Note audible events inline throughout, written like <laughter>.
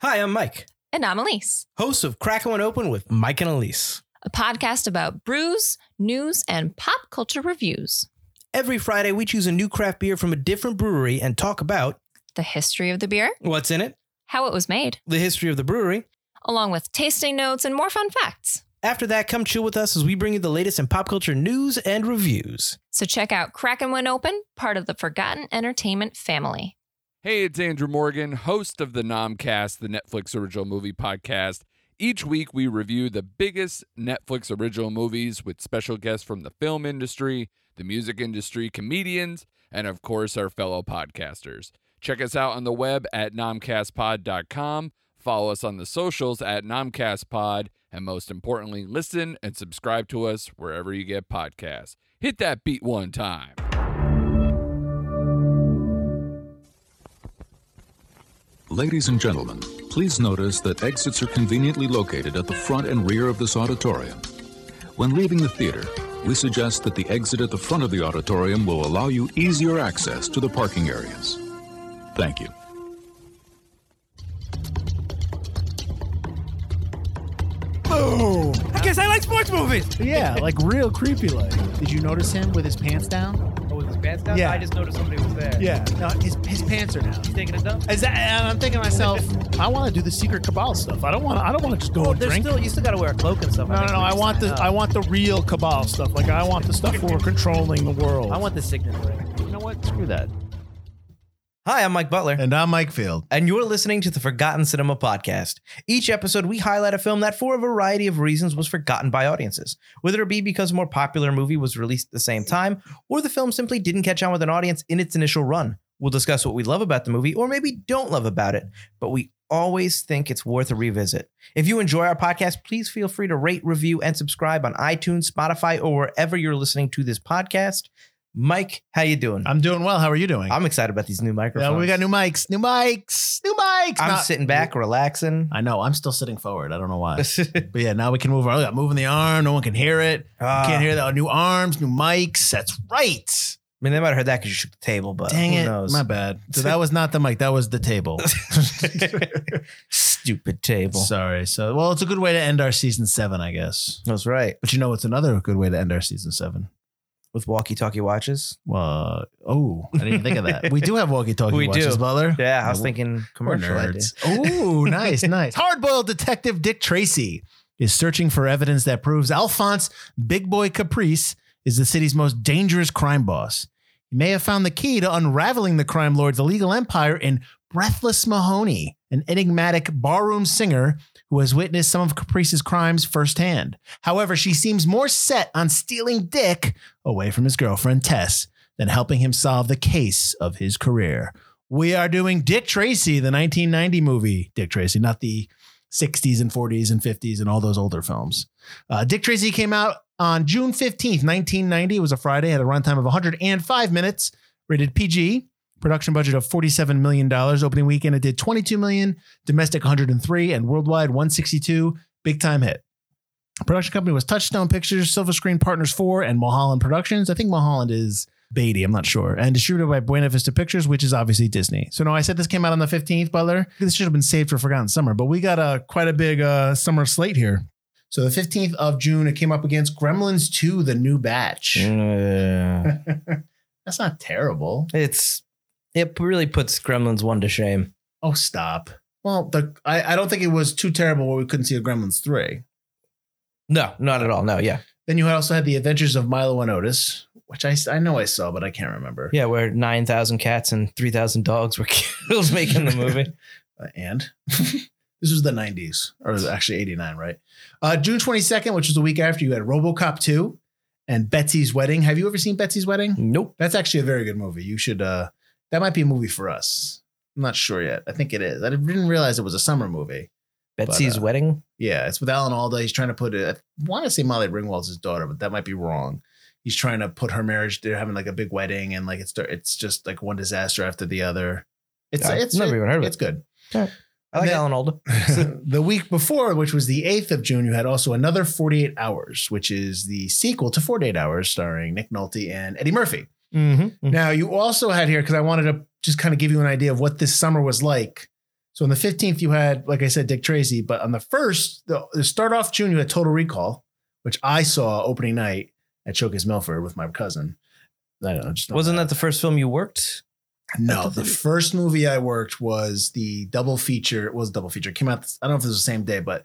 Hi, I'm Mike, And I'm Elise, host of Crackin' One Open with Mike and Elise. a podcast about brews, news, and pop culture reviews, Every Friday, we choose a new craft beer from a different brewery and talk about the history of the beer, what's in it, how it was made, the history of the brewery. along with tasting notes and more fun facts. After that, come chill with us as we bring you the latest in pop culture news and reviews. So check out Crackin' One Open, part of the Forgotten Entertainment family. Hey, it's Andrew Morgan, host of the Nomcast, the Netflix original movie podcast. Each week, we review the biggest Netflix original movies with special guests from the film industry, the music industry, comedians, and of course, our fellow podcasters. Check us out on the web at nomcastpod.com. Follow us on the socials at nomcastpod. And most importantly, listen and subscribe to us wherever you get podcasts. Hit that beat one time. Ladies and gentlemen, please notice that exits are conveniently located at the front and rear of this auditorium. When leaving the theater, we suggest that the exit at the front of the auditorium will allow you easier access to the parking areas. Thank you. Boom! I guess I like sports movies. Yeah, like real creepy like. Did you notice him with his pants down? Oh, with his pants down? Yeah. I just noticed somebody was there. Yeah. No, his, his pants are down. He's taking a dump? Is that, and I'm thinking to myself, I want to do the secret cabal stuff. I don't want. to I don't want to just go Oh, and there's drink. still you still gotta wear a cloak and stuff. no, no, think, no. when I you want sign the up. I want the real cabal stuff. Like I want the stuff where we're controlling the world. I want the signet ring. You know what? Screw that. Hi, I'm Mike Butler. And I'm Mike Field. and you're listening to the Forgotten Cinema Podcast. Each episode, we highlight a film that, for a variety of reasons, was forgotten by audiences, whether it be because a more popular movie was released at the same time, or the film simply didn't catch on with an audience in its initial run. We'll discuss what we love about the movie, or maybe don't love about it, but we always think it's worth a revisit. If you enjoy our podcast, please feel free to rate, review, and subscribe on iTunes, Spotify, or wherever you're listening to this podcast. Mike, how you doing? I'm doing well. How are you doing? I'm excited about these new microphones. yeah, we got new mics. New mics. New mics. I'm Not- sitting back, relaxing. I know. I'm still sitting forward. I don't know why. <laughs> but yeah, now we can move. our- I'm moving the arm. No one can hear it. Ah. Can't hear that. New arms, new mics. That's right. I mean, they might have heard that because you shook the table, but Dang who it. knows? My bad. <laughs> So that was not the mic. That was the table. <laughs> Stupid table. Sorry. So, well, it's a good way to end our season seven, I guess. That's right. But you know, it's another good way to end our season seven. With walkie-talkie watches. Well, oh, I didn't even think of that. <laughs> We do have walkie-talkie We watches, do. Butler. Yeah, I was We're- thinking We're commercial idea. <laughs> nerds. Oh, nice, <laughs> nice. Hardboiled detective Dick Tracy is searching for evidence that proves Alphonse Big Boy Caprice is the city's most dangerous crime boss. He may have found the key to unraveling the crime lord's illegal empire in Breathless Mahoney, an enigmatic barroom singer who has witnessed some of Caprice's crimes firsthand. However, she seems more set on stealing Dick away from his girlfriend Tess than helping him solve the case of his career. We are doing Dick Tracy, the 1990 movie Dick Tracy, not the 60s and 40s and 50s and all those older films. Uh, Dick Tracy came out on June 15th, 1990. It was a Friday, had a runtime of 105 minutes, rated PG. Production budget of $47 million. Opening weekend, it did 22 million, domestic 103, and worldwide 162. Big time hit. Production company was Touchstone Pictures, Silver Screen Partners 4, and Mulholland Productions. I think Mulholland is Beatty, I'm not sure. And distributed by Buena Vista Pictures, which is obviously Disney. So no, I said this came out on the 15th, Butler. This should have been saved for Forgotten Summer, but we got a quite a big uh, summer slate here. So the 15th of June, it came up against Gremlins 2, the new batch. Yeah. <laughs> That's not terrible. it's it really puts Gremlins one to shame. Oh, stop. Well, the I, I don't think it was too terrible where we couldn't see a Gremlins 3. No, not at all. No, yeah, Then you also had The Adventures of Milo and Otis, which I, I know I saw, but I can't remember. yeah, where nine thousand cats and three thousand dogs were <laughs> killed making the movie. <laughs> Uh, and <laughs> this was the 90s, or actually 89, right? Uh, June 22nd, which was the week after, you had Robocop 2 and Betsy's Wedding. Have you ever seen Betsy's Wedding? nope. That's actually a very good movie. You should, uh, that might be a movie for us. I'm not sure yet. I think it is. I didn't realize it was a summer movie. Betsy's uh, wedding. Yeah, it's with Alan Alda. He's trying to put it. I want to say Molly Ringwald's his daughter, but that might be wrong. He's trying to put her marriage. They're having like a big wedding, and like it's it's just like one disaster after the other. It's I've it's never even heard of It's it. good. I like Then- Alan Alda. <laughs> <laughs> the week before, which was the 8th of June, you had also another 48 Hours, which is the sequel to 48 Hours starring Nick Nolte and Eddie Murphy. Mm-hmm. Now, you also had here, because I wanted to just kind of give you an idea of what this summer was like. So on the 15th, you had, like I said, Dick Tracy. But on the first, the, the start off June, you had Total Recall, which I saw opening night at Showcase Milford with my cousin. I don't know. Just Wasn't that the first film you worked? No, the the first movie I worked was the double feature. It was a double feature. It came out. I don't know if it was the same day, but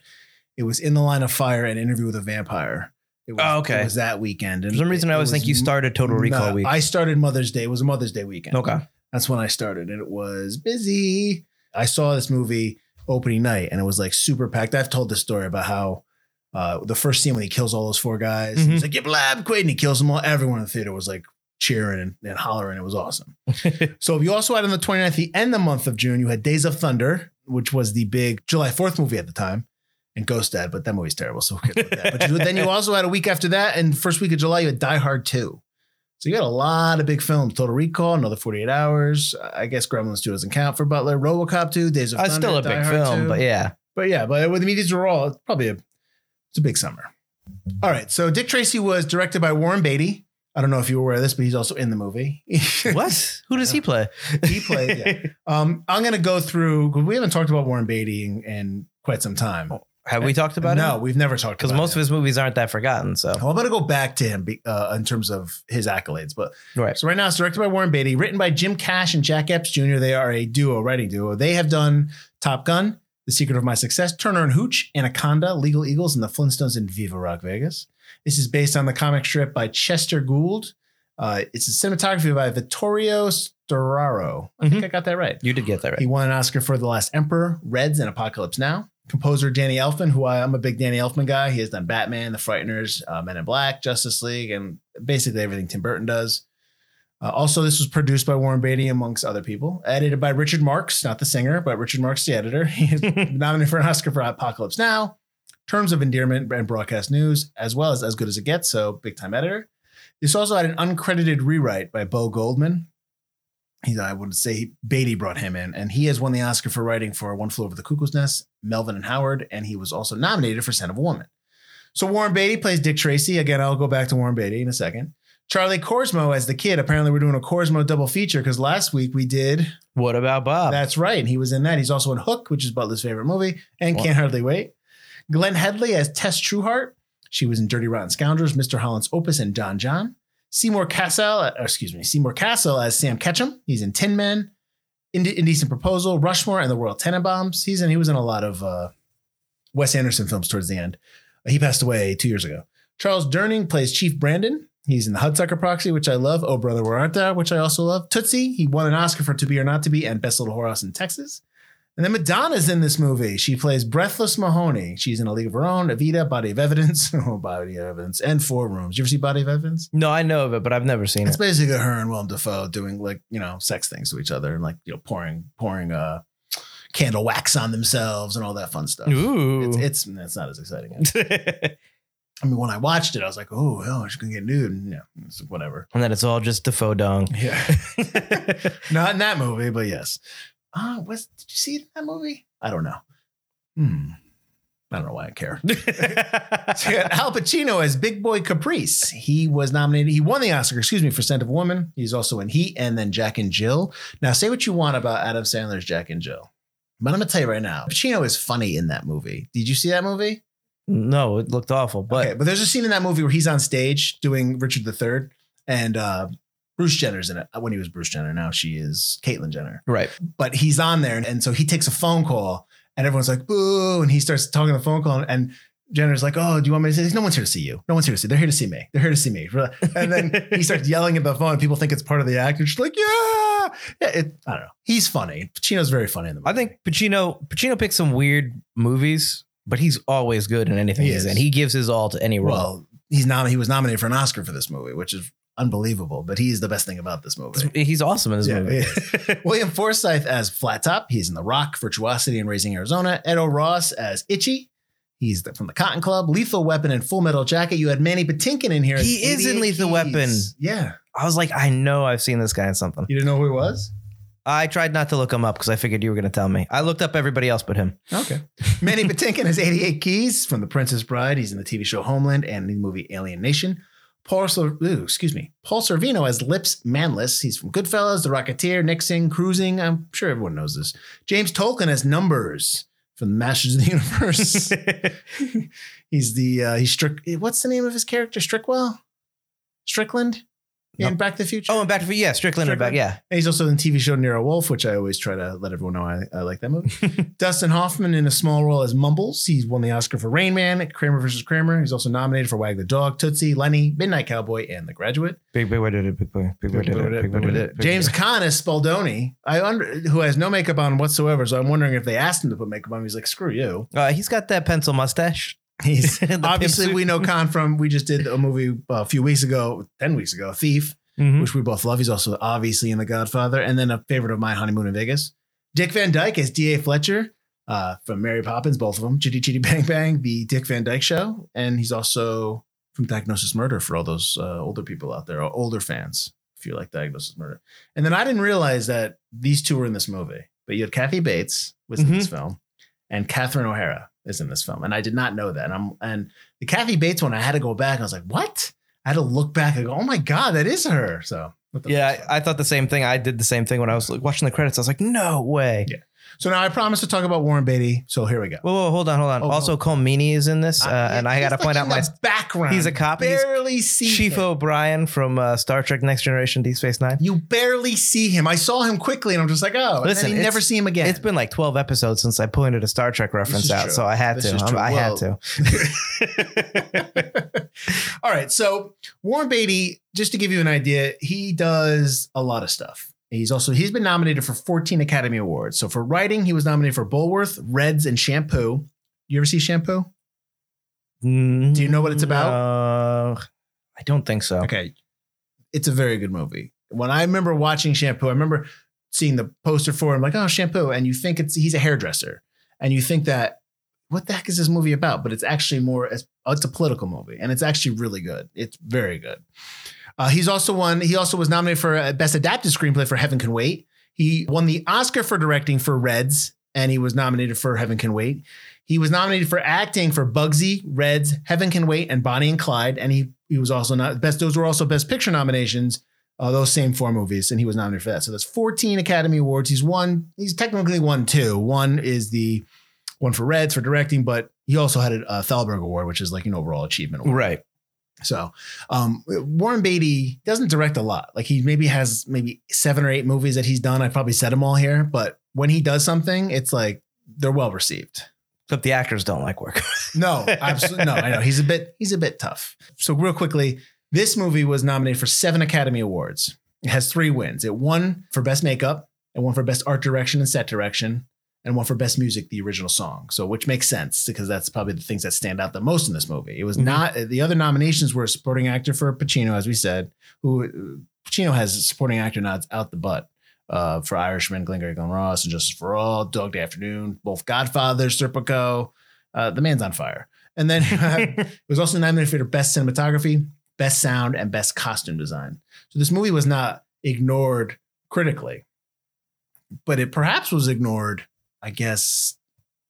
it was in the line of fire and interview with a vampire. It was, Oh, okay. It was that weekend. And For some reason, I always think you started Total Recall No, week. I started Mother's Day. It was a Mother's Day weekend. okay. That's when I started, and it was busy. I saw this movie opening night, and it was like super packed. I've told this story about how uh, the first scene when he kills all those four guys, Mhm. he's like, "Give lab quit," and he kills them all. Everyone in the theater was like cheering and, and hollering. It was awesome. <laughs> so you also had on the 29th, the end of the month of June, you had Days of Thunder, which was the big July 4th movie at the time. And Ghost Dad, but that movie's terrible. So we'll get to that. But you- then you also had a week after that, and first week of July, you had Die Hard 2. So you got a lot of big films. Total Recall, another 48 hours. I guess Gremlins 2 doesn't count for Butler. Robocop 2, Days of Uh, Thunder. still a Die big Hard film, 2. but yeah. But yeah, but with the medias were all it's probably a it's a big summer. All right. So Dick Tracy was directed by Warren Beatty. I don't know if you were aware of this, but he's also in the movie. <laughs> What? Who does he play? He played, yeah. <laughs> Um, I'm gonna go through because we haven't talked about Warren Beatty in, in quite some time. Have we talked about it? no, him? we've never talked Because most of his movies aren't that forgotten. So Well, I'm gonna go back to him uh, in terms of his accolades, but right. So right now it's directed by Warren Beatty, written by Jim Cash and Jack Epps Jr. They are a duo, writing duo. They have done Top Gun, The Secret of My Success, Turner and Hooch, Anaconda, Legal Eagles, and The Flintstones in Viva Rock Vegas. This is based on the comic strip by Chester Gould. Uh, it's a cinematography by Vittorio Storaro. I think Mhm. I got that right. You did get that right. He won an Oscar for The Last Emperor, Reds, and Apocalypse Now. Composer Danny Elfman, who I, I'm a big Danny Elfman guy. He has done Batman, The Frighteners, uh, Men in Black, Justice League, and basically everything Tim Burton does. Uh, also, this was produced by Warren Beatty, amongst other people. Edited by Richard Marks, not the singer, but Richard Marks, the editor. <laughs> He is <laughs> nominated for an Oscar for Apocalypse Now, Terms of Endearment, and Broadcast News, as well as As Good as It Gets, so big time editor. This also had an uncredited rewrite by Bo Goldman. He, I would say Beatty brought him in, and he has won the Oscar for writing for One Flew Over the Cuckoo's Nest, Melvin and Howard, and he was also nominated for Son of a Woman. So Warren Beatty plays Dick Tracy. Again, I'll go back to Warren Beatty in a second. Charlie Korsmo as the kid. Apparently, we're doing a Korsmo double feature because last week we did. What about Bob? That's right. And he was in that. He's also in Hook, which is Butler's favorite movie, and. Can't Hardly Wait. Glenne Headly as Tess Trueheart. She was in Dirty Rotten Scoundrels, Mr. Holland's Opus, and John John. Seymour Cassel, uh, excuse me, Seymour Castle as Sam Catchem. He's in Tin Man, Inde- Indecent Proposal, Rushmore, and The World Tenenbaums. He's in. He was in a lot of uh, Wes Anderson films towards the end. He passed away two years ago. Charles Durning plays Chief Brandon. He's in the Hudsucker Proxy, which I love. Oh Brother, Where Art Thou, which I also love. Tootsie. He won an Oscar for To Be or Not to Be and Best Little Whorehouse in Texas. And then Madonna's in this movie. She plays Breathless Mahoney. She's in A League of Her Own, Evita, Body of Evidence, <laughs> oh, Body of Evidence, and Four Rooms. You ever see Body of Evidence? no, I know of it, but I've never seen It's it. It's basically her and Willem Dafoe doing like you know sex things to each other and like you know pouring pouring uh candle wax on themselves and all that fun stuff. Ooh. It's, it's it's not as exciting. <laughs> I mean, when I watched it, I was like, oh, oh, she's gonna get nude. And, yeah, it's whatever. and then it's all just Dafoe dong. Yeah, <laughs> not in that movie, but yes. Ah, was did you see that movie? I don't know. Hmm. I don't know why I care. <laughs> Al Pacino as Big Boy Caprice. He was nominated. He won the Oscar, excuse me, for Scent of Woman. He's also in Heat and then Jack and Jill. Now, say what you want about Adam Sandler's Jack and Jill, but I'm going to tell you right now, Pacino is funny in that movie. Did you see that movie? no, it looked awful, but okay, but there's a scene in that movie where he's on stage doing Richard III, and uh, Bruce Jenner's in it. When he was Bruce Jenner, now she is Caitlyn Jenner. right. But he's on there, and so he takes a phone call, and everyone's like, "Boo!" And he starts talking on the phone call, and Jenner's like, "Oh, do you want me to say this? No one's here to see you. No one's here to see. They're here to see me. They're here to see me." <laughs> And then he starts yelling at the phone, and people think it's part of the act. And she's like, "Yeah, yeah." It, I don't know. He's funny. Pacino's very funny in the movie. I think Pacino Pacino picks some weird movies, but he's always good in anything He he's is. in. He gives his all to any role. well, he's nom- He was nominated for an Oscar for this movie, which is unbelievable. But he's the best thing about this movie. he's awesome in this Yeah, movie. <laughs> William Forsythe as Flat Top. He's in The Rock, Virtuosity, and Raising Arizona. Ed O'Ross as Itchy. He's the- from the Cotton Club, Lethal Weapon, and Full Metal Jacket. You had Mandy Patinkin in here. He is in Lethal Keys. Weapon. Yeah. I was like, I know I've seen this guy in something. You didn't know who he was? I tried not to look him up because I figured you were going to tell me. I looked up everybody else but him. Okay. Mandy Patinkin has 88 Keys from The Princess Bride. He's in the TV show Homeland and the movie Alien Nation. Paul, ooh, excuse me, Paul Sorvino as Lips Manlis. He's from Goodfellas, The Rocketeer, Nixon, Cruising. I'm sure everyone knows this. James Tolkan as Numbers from the Masters of the Universe. <laughs> he's the uh, he's Strick. What's the name of his character? Strickwell, Strickland. No. In Back to the Future. oh, and back to the Future, yeah, Strickland, and back. Yeah, And he's also in the TV show Nero Wolfe, which I always try to let everyone know I, I like that movie. <laughs> Dustin Hoffman in a small role as Mumbles. He's won the Oscar for Rain Man, Kramer versus Kramer. He's also nominated for Wag the Dog, Tootsie, Lenny, Midnight Cowboy, and The Graduate. big big boy did it, big boy, big boy did it, big boy did it. big James boy. Caan as Spaldoni, I under, who has no makeup on whatsoever. So I'm wondering if they asked him to put makeup on. He's like, screw you. Uh, he's got that pencil mustache. He's <laughs> obviously we know Caan from. We just did a movie uh, a few weeks ago, ten weeks ago, Thief. Mhm. which we both love. He's also obviously in The Godfather, and then a favorite of mine, Honeymoon in Vegas. Dick Van Dyke as D.A. Fletcher uh, from Mary Poppins, both of them. Chitty Chitty Bang Bang, the Dick Van Dyke Show, and he's also from Diagnosis Murder for all those uh, older people out there, or older fans, if you like Diagnosis Murder. And then I didn't realize that these two were in this movie, but you had Kathy Bates was in this film, and Catherine O'Hara is in this film, and I did not know that. And I'm and the Kathy Bates one, I had to go back. I was like, what? I had to look back and go, oh my god, that is her. So Yeah. I, I thought the same thing. I did the same thing when I was like, watching the credits. I was like, no way. Yeah. So now I promised to talk about Warren Beatty. So here we go. Whoa, whoa, hold on, hold on. Oh, also, Colm Meaney is in this, uh, and I got to point out my background. He's a cop. He's Barely see Chief him. O'Brien from uh, Star Trek: Next Generation, Deep Space Nine. You barely see him. I saw him quickly, and I'm just like, oh. and Listen, you never see him again. It's been like 12 episodes since I pointed a Star Trek reference out, true. so I had This to. I had to. <laughs> All right. So Warren Beatty, just to give you an idea, he does a lot of stuff. He's also he's been nominated for 14 Academy Awards. So for writing, he was nominated for Bulworth, Reds, and Shampoo. You ever see Shampoo? Do you know what it's about? Uh, I don't think so. Okay. It's a very good movie. When I remember watching Shampoo, I remember seeing the poster for him, like, oh, Shampoo. And you think it's he's a hairdresser. And you think that, what the heck is this movie about? But it's actually more, it's a political movie. And it's actually really good. It's very good. Uh, he's also won, he also was nominated for uh, Best Adapted Screenplay for Heaven Can Wait. He won the Oscar for directing for Reds, and he was nominated for Heaven Can Wait. He was nominated for acting for Bugsy, Reds, Heaven Can Wait, and Bonnie and Clyde. And he he was also not best. Those were also Best Picture nominations. Uh, those same four movies, and he was nominated for that. So that's 14 Academy Awards. He's won. He's technically won two. One is the one for Reds for directing, but he also had a, Thalberg Award, which is like an overall achievement award. Right. So um, Warren Beatty doesn't direct a lot. Like he maybe has maybe seven or eight movies that he's done. I probably said them all here, but when he does something, it's like they're well received. But the actors don't like work. <laughs> No, absolutely no. I know he's a bit he's a bit tough. So real quickly, this movie was nominated for seven Academy Awards. It has three wins. It won for best makeup, and won for best art direction and set direction, and one for best music, the original song. So which makes sense because that's probably the things that stand out the most in this movie. It was Mhm. not the other nominations were supporting actor for Pacino, as we said, who Pacino has supporting actor nods out the butt. Uh, for Irishman, Glengarry Glen Ross, and Justice for All, Dog Day Afternoon, both Godfathers, Serpico. Uh, the man's on fire. And then <laughs> it was also nominated for best cinematography, best sound, and best costume design. So this movie was not ignored critically, but it perhaps was ignored, I guess.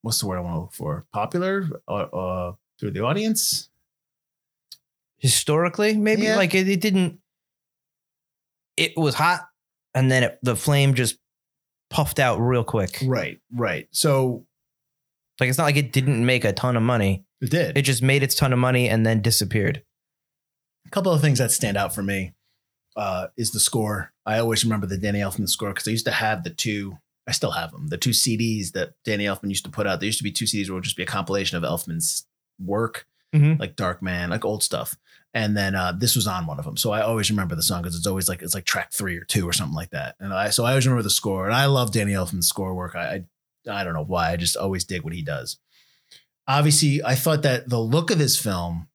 What's the word I want to look for? Popular uh, uh, through the audience. Historically, maybe Yeah. like it, it didn't. It was hot, and then it, the flame just puffed out real quick. Right, right. So Like it's not like it didn't make a ton of money. it did. It just made its ton of money and then disappeared. a couple of things that stand out for me uh, is the score. I always remember the Danny Elfman score because I used to have the two. I still have them. The two CDs that Danny Elfman used to put out. There used to be two CDs where it would just be a compilation of Elfman's work, Mhm. like Darkman, like old stuff. And then uh, this was on one of them, so I always remember the song because it's always like it's like track three or two or something like that. And I so I always remember the score, and I love Danny Elfman's score work. I I, I don't know why, I just always dig what he does. Obviously, I thought that the look of this film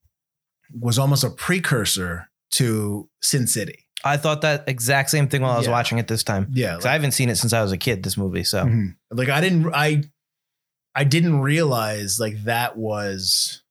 was almost a precursor to Sin City. I thought that exact same thing while I was Yeah. watching it this time. Yeah, 'Cause I haven't seen it since I was a kid. This movie, so Mhm. like I didn't I I didn't realize like that was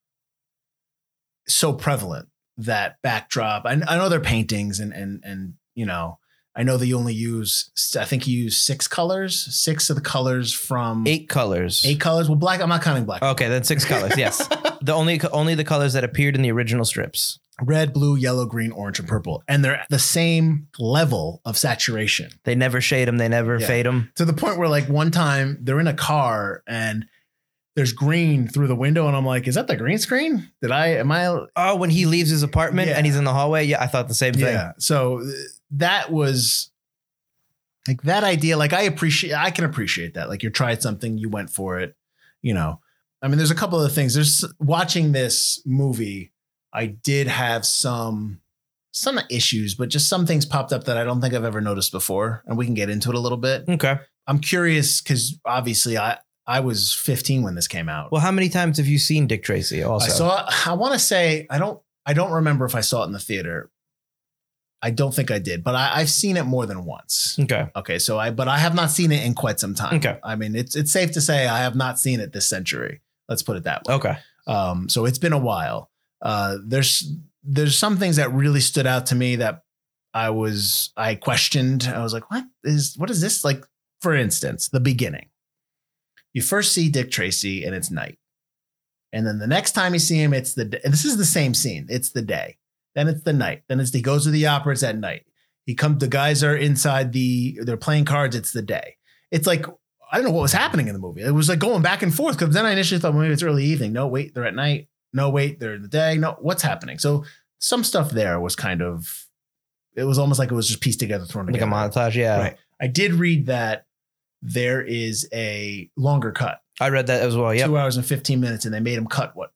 so prevalent that backdrop. I, I know they're paintings and and and you know I know that you only use I think you use six colors, six of the colors from eight colors. eight colors. Well, black. I'm not counting black. Okay, then six colors. Yes, <laughs> the only only the colors that appeared in the original strips. Red, blue, yellow, green, orange, and purple, and they're at the same level of saturation They never shade them. They never Yeah. fade them. to the point where, like, one time they're in a car and there's green through the window, and I'm like, "Is that the green screen? Did I? Am I? Oh, when he leaves his apartment Yeah. and he's in the hallway. Yeah, I thought the same thing. Yeah. So uh, that was like that idea. Like I appreciate, I can appreciate that. Like you tried something, you went for it. You know, I mean, there's a couple of things. There's watching this movie. I did have some some issues, but just some things popped up that I don't think I've ever noticed before, and we can get into it a little bit. Okay. I'm curious because obviously I I was 15 when this came out. Well, how many times have you seen Dick Tracy? Also, I saw. I want to say I don't. I don't remember if I saw it in the theater. I don't think I did, but I, I've seen it more than once. Okay. Okay, so I but I have not seen it in quite some time. Okay. I mean it's it's safe to say I have not seen it this century. Let's put it that way. Okay. Um, so it's been a while. Uh, there's there's some things that really stood out to me that I was I questioned. I was like, what is what is this like? For instance, the beginning. You first see Dick Tracy and it's night, and then the next time you see him, it's the this is the same scene. It's the day. Then it's the night. Then it's he goes to the opera. It's at night. He comes. The guys are inside the. They're playing cards. It's the day. It's like I don't know what was happening in the movie. It was like going back and forth because then I initially thought well, maybe it's early evening. No, wait, they're at night. No, wait, they're in the day. No, what's happening? So some stuff there was kind of, it was almost like it was just pieced together, thrown together. Like a montage. Yeah. Right. I did read that there is a longer cut, I read that as well. Yep. two hours and 15 minutes, and they made him cut what?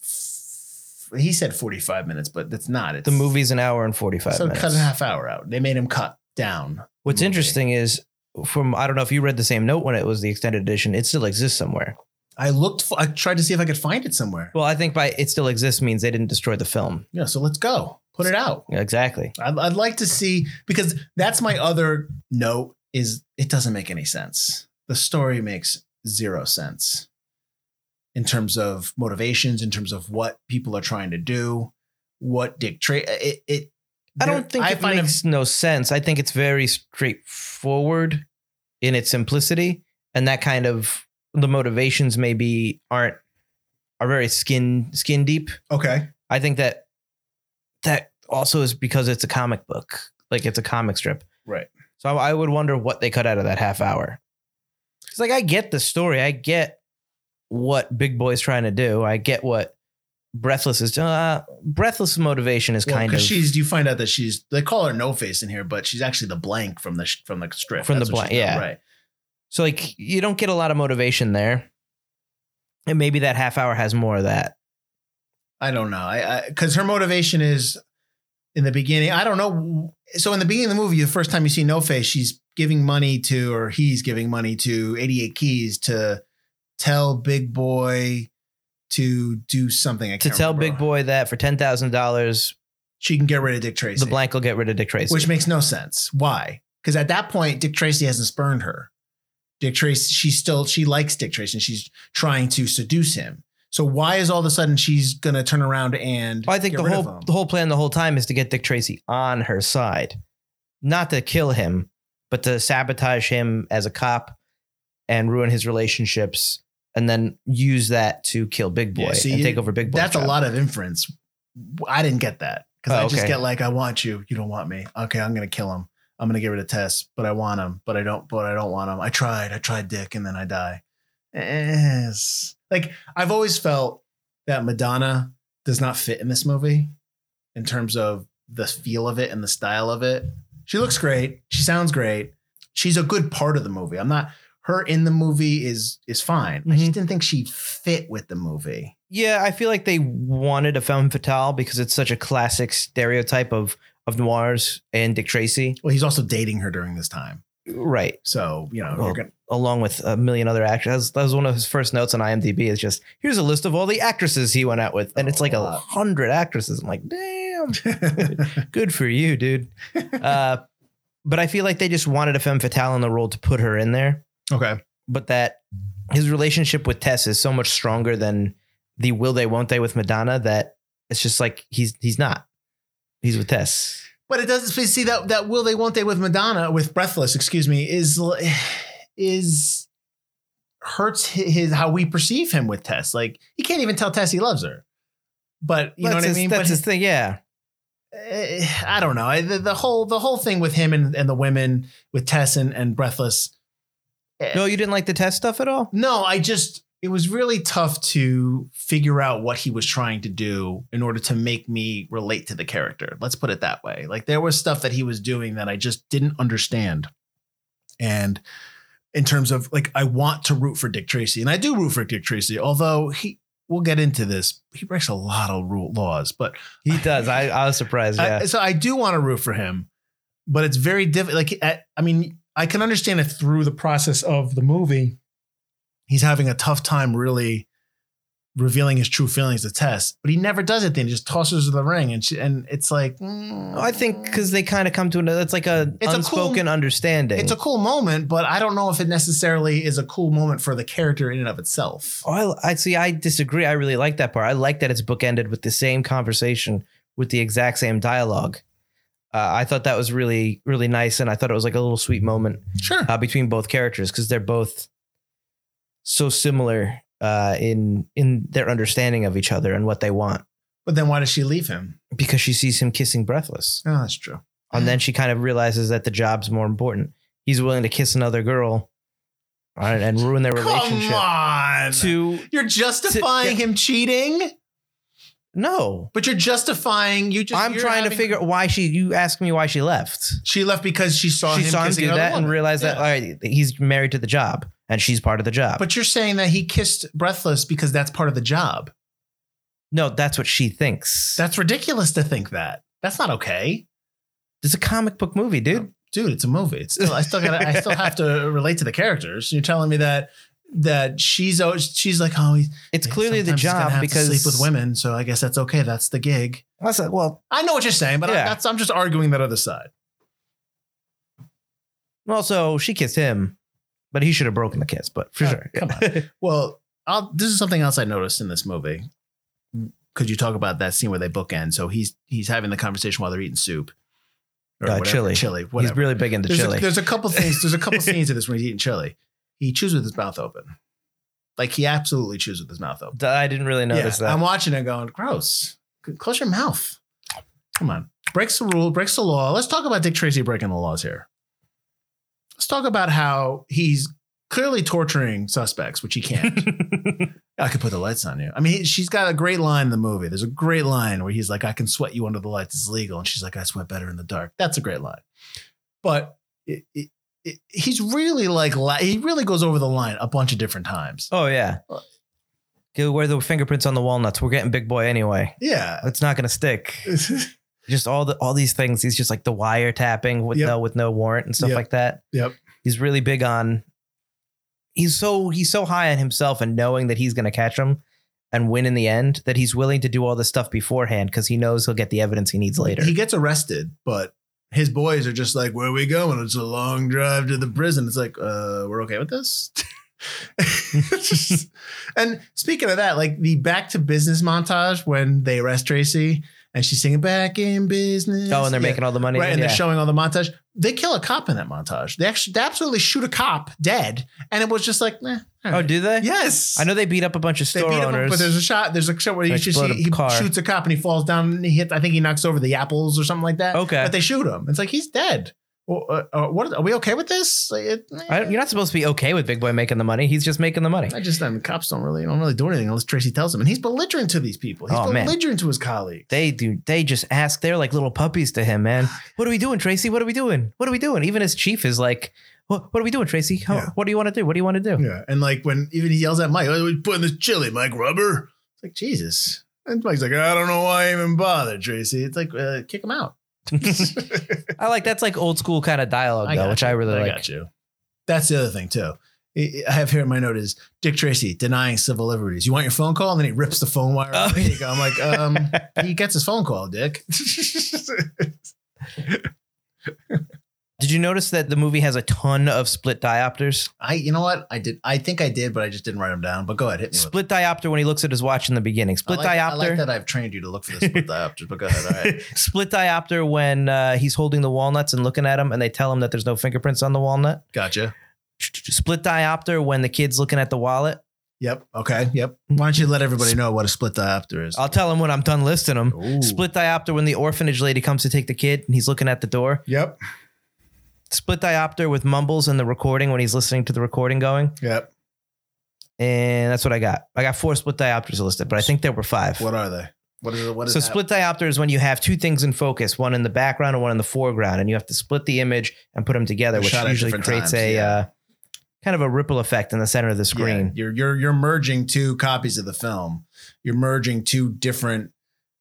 He said 45 minutes, but that's not. It's The movie's an hour and 45 So minutes. cut a half hour out. They made him cut down. What's movie. interesting is from, I don't know if you read the same note when it was the extended edition, it still exists somewhere. I looked, for, I tried to see if I could find it somewhere. Well, I think by it still exists means they didn't destroy the film. Yeah, so let's go. Put it out. Yeah, Exactly. I'd, I'd like to see because that's my other note is it doesn't make any sense. The story makes zero sense in terms of motivations, in terms of what people are trying to do, what Dick Tracy. It, it. I don't think I it makes no sense. I think it's very straightforward in its simplicity, and that kind of the motivations maybe aren't are very skin skin deep. okay. I think that that also is because it's a comic book, like it's a comic strip. Right. So I would wonder what they cut out of that half hour. It's like I get the story, I get what Big Boy's trying to do, I get what Breathless is. Uh, Breathless motivation is Well, kind of because she's you find out that she's they call her No Face in here, but she's actually the blank from the from the strip From the That's what blank, yeah. right. So like you don't get a lot of motivation there. And maybe that half hour has more of that. I don't know. I because her motivation is in the beginning. I don't know. So in the beginning of the movie, the first time you see No Face, she's giving money to, or he's giving money to 88 Keys to tell Big Boy to do something. I To tell remember. Big Boy that for ten thousand dollars, she can get rid of Dick Tracy. the blank will get rid of Dick Tracy. which makes no sense. Why? Because at that point, Dick Tracy hasn't spurned her. Dick Tracy, she's still she likes Dick Tracy, and she's trying to seduce him. So why is all of a sudden she's gonna turn around and? Well, I think the whole the whole plan the whole time is to get Dick Tracy on her side, not to kill him, but to sabotage him as a cop and ruin his relationships, and then use that to kill Big Boy Yeah, see, and take over Big Boy. That's a lot of inference. I didn't get that because Oh, I just okay. get like, I want you, you don't want me. Okay, I'm gonna kill him. I'm gonna get rid of Tess, but I want him, but I don't, but I don't want him. I tried, I tried Dick, and then I die. Yes. Like I've always felt that Madonna does not fit in this movie in terms of the feel of it and the style of it. She looks great. She sounds great. She's a good part of the movie. I'm not her in the movie is is fine. I just Mhm. didn't think she fit with the movie. Yeah, I feel like they wanted a femme fatale because it's such a classic stereotype of of noirs and Dick Tracy, Well, he's also dating her during this time. right? So, you know, Well, gonna Along with a million other actors. That was, one of his first notes on IMDb. Is just here's a list of all the actresses he went out with, and it's like a Oh, hundred actresses. I'm like, damn, <laughs> good for you, dude. Uh, but I feel like they just wanted a femme fatale in the role to put her in there, Okay. but that his relationship with Tess is so much stronger than the will they won't they with Madonna that it's just like he's he's not. He's with Tess. But it doesn't see that that will they won't they with Madonna with Breathless, excuse me, is is hurts hi- his how we perceive him with Tess. Like he can't even tell Tess he loves her. But you know That's what his, I mean? That's but his thing. Yeah. eh, I don't know. I, the, the whole the whole thing with him and, and the women with Tess and, and Breathless. eh, No, you didn't like the test stuff at all. No, I just it was really tough to figure out what he was trying to do in order to make me relate to the character. Let's put it that way. Like there was stuff that he was doing that I just didn't understand. And in terms of like I want to root for Dick Tracy and I do root for Dick Tracy, although he we'll get into this. He breaks a lot of rule laws, but He does. I, I was surprised. I- Yeah. so I do want to root for him, but it's very difficult. Like, I, I mean, I can understand it through the process of the movie. He's having a tough time really revealing his true feelings to Tess, but he never does it. Then he just tosses her the ring, and she, and it's like, mm, I think because they kind of come to an. It's like a It's a unspoken cool- understanding. it's a cool moment, but I don't know if it necessarily is a cool moment for the character in and of itself. Oh, I, I see. I disagree. I really like that part. I like that it's bookended with the same conversation with the exact same dialogue. Uh, I thought that was really, really nice, and I thought it was like a little sweet moment Sure. uh, between both characters because they're both so similar uh, in in their understanding of each other and what they want. But then why does she leave him? Because she sees him kissing Breathless, Oh, that's true. and then she kind of realizes that the job's more important. He's willing to kiss another girl uh, and ruin their relationship. Come on. To You're justifying him cheating? no, But you're justifying you just. I'm trying to figure why she. You ask me why she left. She left because she saw she him saw him kissing do that and woman. realized that all right, he's married to the job and she's part of the job. But you're saying that he kissed Breathless because that's part of the job. no, that's what she thinks. That's ridiculous to think that. That's not okay, it's a comic book movie, dude. dude. It's a movie. It's still. I still got. I still have to <laughs> relate to the characters. You're telling me that that she's always she's like, oh, he, It's clearly the he's job to because sleep with women. So I guess that's okay. That's the gig. I like, well, I know what you're saying, but I, Yeah. that's I'm just arguing that other side. also she kissed him, but he should have broken the kiss. But for Oh, sure, come on. <laughs> Well, I'll, this is something else I noticed in this movie. Could you talk about that scene where they bookend? So he's he's having the conversation while they're eating soup. Or Uh, whatever, chili. Chili. He's really big into there's, chili. A, there's a couple things. There's a couple <laughs> scenes in this when he's eating chili. He chews with his mouth open. Like he absolutely chews with his mouth open. I didn't really notice Yeah, that. I'm watching it going, gross. Close your mouth. Come on. Breaks the rule, breaks the law. Let's talk about Dick Tracy breaking the laws here. Let's talk about how he's clearly torturing suspects, which he can't. <laughs> I could put the lights on you. I mean, she's got a great line in the movie. There's a great line where he's like, I can sweat you under the lights. It's legal. And she's like, I sweat better in the dark. That's a great line. But it, it, it, he's really like, he really goes over the line a bunch of different times. oh yeah. Go where the fingerprints on the walnuts. We're getting big boy anyway. Yeah. It's not gonna stick. <laughs> Just all the all these things. He's just like the wiretapping with Yep. no with no warrant and stuff Yep. like that. Yep. He's really big on. He's so he's so high on himself and knowing that he's gonna catch him and win in the end that he's willing to do all this stuff beforehand because he knows he'll get the evidence he needs later. He gets arrested, but his boys are just like, "Where are we going? It's a long drive to the prison." It's like, uh, we're okay with this. <laughs> And speaking of that, like the back to business montage when they arrest Tracy and she's singing "Back in Business." oh, and they're Yeah. making all the money. right, and yeah. they're showing all the montage. They kill a cop in that montage. They actually, they absolutely shoot a cop dead, and it was just like, eh, all oh, do they? yes, I know they beat up a bunch of they store beat him up, owners. but there's a shot. There's a shot where he just he, he shoots a cop and he falls down. And he hit. I think he knocks over the apples or something like that. Okay. but they shoot him. It's like he's dead. Well, uh, uh, what are we okay with this? It, I, you're not supposed to be okay with Big Boy making the money. He's just making the money. I just um, cops don't really don't really do anything unless Tracy tells them, and he's belligerent to these people. He's Oh, man. belligerent to his colleagues. They do. They just ask. They're like little puppies to him, man. <sighs> What are we doing, Tracy? What are we doing? What are we doing? Even his chief is like, what, what are we doing, Tracy? How, Yeah. What do you want to do? What do you want to do? Yeah, and like when even he yells at Mike, "Oh, we putting this chili, Mike Rubber." It's like Jesus, and Mike's like, "I don't know why I even bother, Tracy." It's like, uh, kick him out. <laughs> I like that's like old school kind of dialogue though, which you. I really I like. got you. That's the other thing too. I I have here in my note is Dick Tracy denying civil liberties. You want your phone call, and then he rips the phone wire. Oh, off. You go. I'm like, um, <laughs> he gets his phone call, Dick. <laughs> Did you notice that the movie has a ton of split diopters? I, you know what? I did. I think I did, but I just didn't write them down. But go ahead, hit me. with Split diopter when he looks at his watch in the beginning. Split I like, I diopter. like that I've trained you to look for the split diopters. But go ahead. All right. <laughs> Split diopter when uh, he's holding the walnuts and looking at them, and they tell him that there's no fingerprints on the walnut. Gotcha. Split diopter when the kid's looking at the wallet. Yep. Okay. Yep. Why don't you let everybody know what a split diopter is? I'll tell him when I'm done listing them. Ooh. Split diopter when the orphanage lady comes to take the kid and he's looking at the door. Yep. Split diopter with mumbles in the recording when he's listening to the recording going. Yep. And that's what I got. I got four split diopters listed, but I think there were five. What are they? What is it? What is so that? split diopter is when you have two things in focus, one in the background and one in the foreground, and you have to split the image and put them together, They're which usually creates times, a yeah. uh, kind of a ripple effect in the center of the Yeah, screen. you're you're you're merging two copies of the film. You're merging two different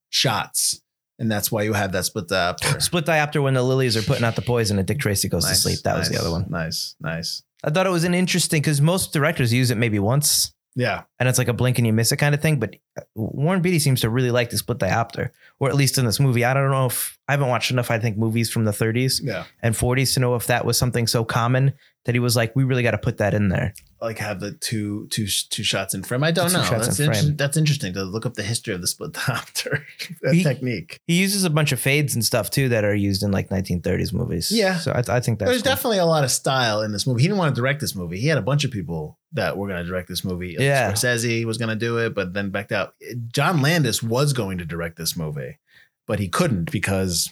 shots, and that's why you have that split diopter. <laughs> Split diopter when the lilies are putting out the poison and Dick Tracy goes Nice, to sleep. That was the other one. Nice, nice. I thought it was an interesting because most directors use it maybe once. Yeah, and it's like a blink and you miss it kind of thing. But uh, Warren Beatty seems to really like the split diopter, or at least in this movie. I don't know if I haven't watched enough. I think movies from the 30s yeah. and 40s to know if that was something so common that he was like, we really got to put that in there. Like have the two two two shots in frame. I don't know. That's in inter- that's interesting to look up the history of the split <laughs> diopter that He- technique. He uses a bunch of fades and stuff too that are used in like 1930s movies. Yeah. so I, I think that's There's cool. definitely a lot of style in this movie. He didn't want to direct this movie. He had a bunch of people that were going to direct this movie. Like Yeah. Scorsese was going to do it, but then backed out. John Landis was going to direct this movie, but he couldn't because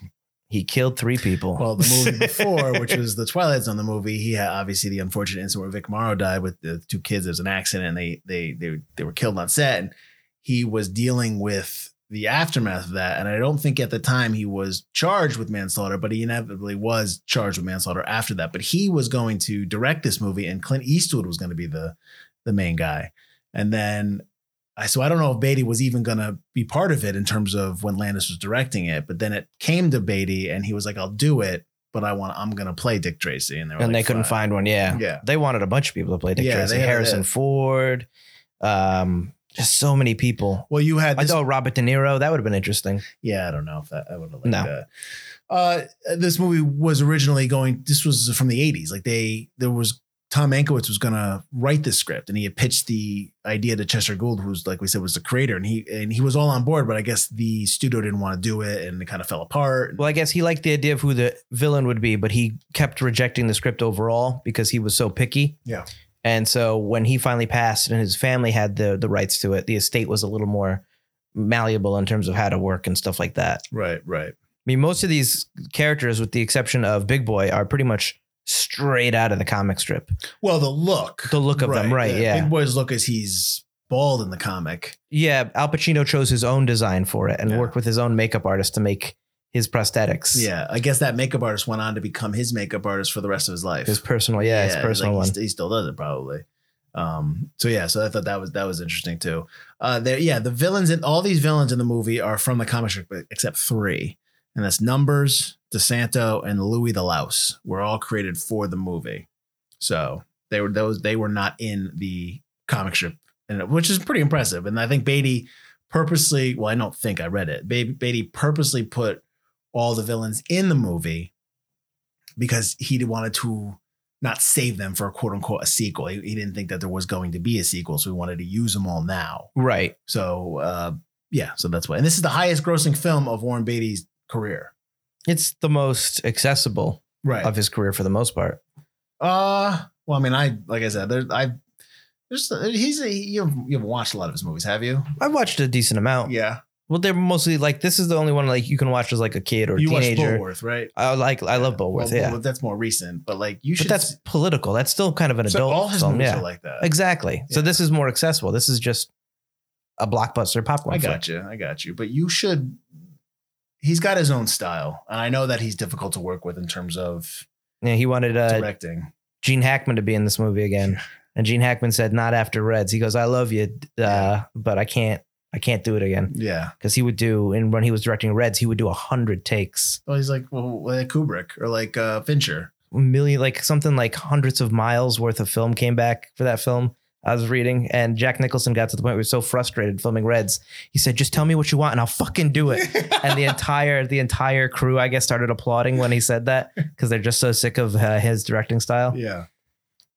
he killed three people. well, the movie <laughs> before, which was the Twilight Zone, the movie, he had obviously the unfortunate incident where Vic Morrow died with the two kids. There was an accident, and they they they they were killed on set, and he was dealing with the aftermath of that. And I don't think at the time he was charged with manslaughter, but he inevitably was charged with manslaughter after that. But he was going to direct this movie, and Clint Eastwood was going to be the the main guy. And then I so I don't know if Beatty was even gonna be part of it in terms of when Landis was directing it, but then it came to Beatty and he was like, I'll do it, but I want I'm gonna play Dick Tracy. And they and like, they couldn't "Fine." find one. Yeah. Yeah. They wanted a bunch of people to play Dick Yeah, Tracy. Harrison it. Ford. Um, just so many people. Well, you had I thought Robert De Niro. That would have been interesting. yeah, I don't know if that I would have liked No. that. Uh, this movie was originally going. This was from the '80s. Like they, there was Tom Mankiewicz was going to write this script, and he had pitched the idea to Chester Gould, who's like we said was the creator, and he and he was all on board. But I guess the studio didn't want to do it, and it kind of fell apart. Well, I guess he liked the idea of who the villain would be, but he kept rejecting the script overall because he was so picky. Yeah. And so when he finally passed and his family had the the rights to it, the estate was a little more malleable in terms of how to work and stuff like that. Right, right. I mean, most of these characters, with the exception of Big Boy, are pretty much straight out of the comic strip. Well, the look, The look of them, right, yeah. Big Boy's look is he's bald in the comic. Yeah, Al Pacino chose his own design for it and Yeah. worked with his own makeup artist to make his prosthetics. Yeah, I guess that makeup artist went on to become his makeup artist for the rest of his life. His personal, yeah, his personal he one. He still does it probably. Um, so yeah, so I thought that was that was interesting too. Uh, there, yeah, the villains in all these villains in the movie are from the comic strip, except three, and that's Numbers, DeSanto, and Louis the Louse. Were all created for the movie, so they were those they were not in the comic strip, and which is pretty impressive. And I think Beatty purposely, well, I don't think I read it. Be- Beatty purposely put all the villains in the movie because he wanted to not save them for a quote unquote a sequel. He, he didn't think that there was going to be a sequel, so he wanted to use them all now. Right. So uh, yeah, so that's why. And this is the highest grossing film of Warren Beatty's career. It's the most accessible Right. of his career for the most part. Uh well, I mean, I like I said, there I there's he's a, you have, you haven't watched a lot of his movies, have you? I've watched a decent amount. Yeah, Well, they're mostly like this is the only one like you can watch as like a kid or you teenager. Bulworth, right? I like I love Bulworth, Well, yeah. That's more recent, but like you should. But that's political. That's still kind of an so adult all his film. movies Yeah. are like that. exactly. So this is more accessible. This is just a blockbuster popcorn. I got you. I got you. But you should. He's got his own style, and I know that he's difficult to work with in terms of Yeah, he wanted uh, directing. Gene Hackman to be in this movie again, and Gene Hackman said, "Not after Reds." He goes, "I love you, uh, but I can't. I can't do it again." Yeah. Because he would do, and when he was directing Reds, he would do a hundred takes, Well, he's like well, like Kubrick or like uh, Fincher. million, like something like hundreds of miles worth of film came back for that film. I was reading, and Jack Nicholson got to the point where he was so frustrated filming Reds. He said, "Just tell me what you want, and I'll fucking do it." <laughs> and the entire the entire crew, I guess, started applauding when he said that because they're just so sick of uh, his directing style. yeah.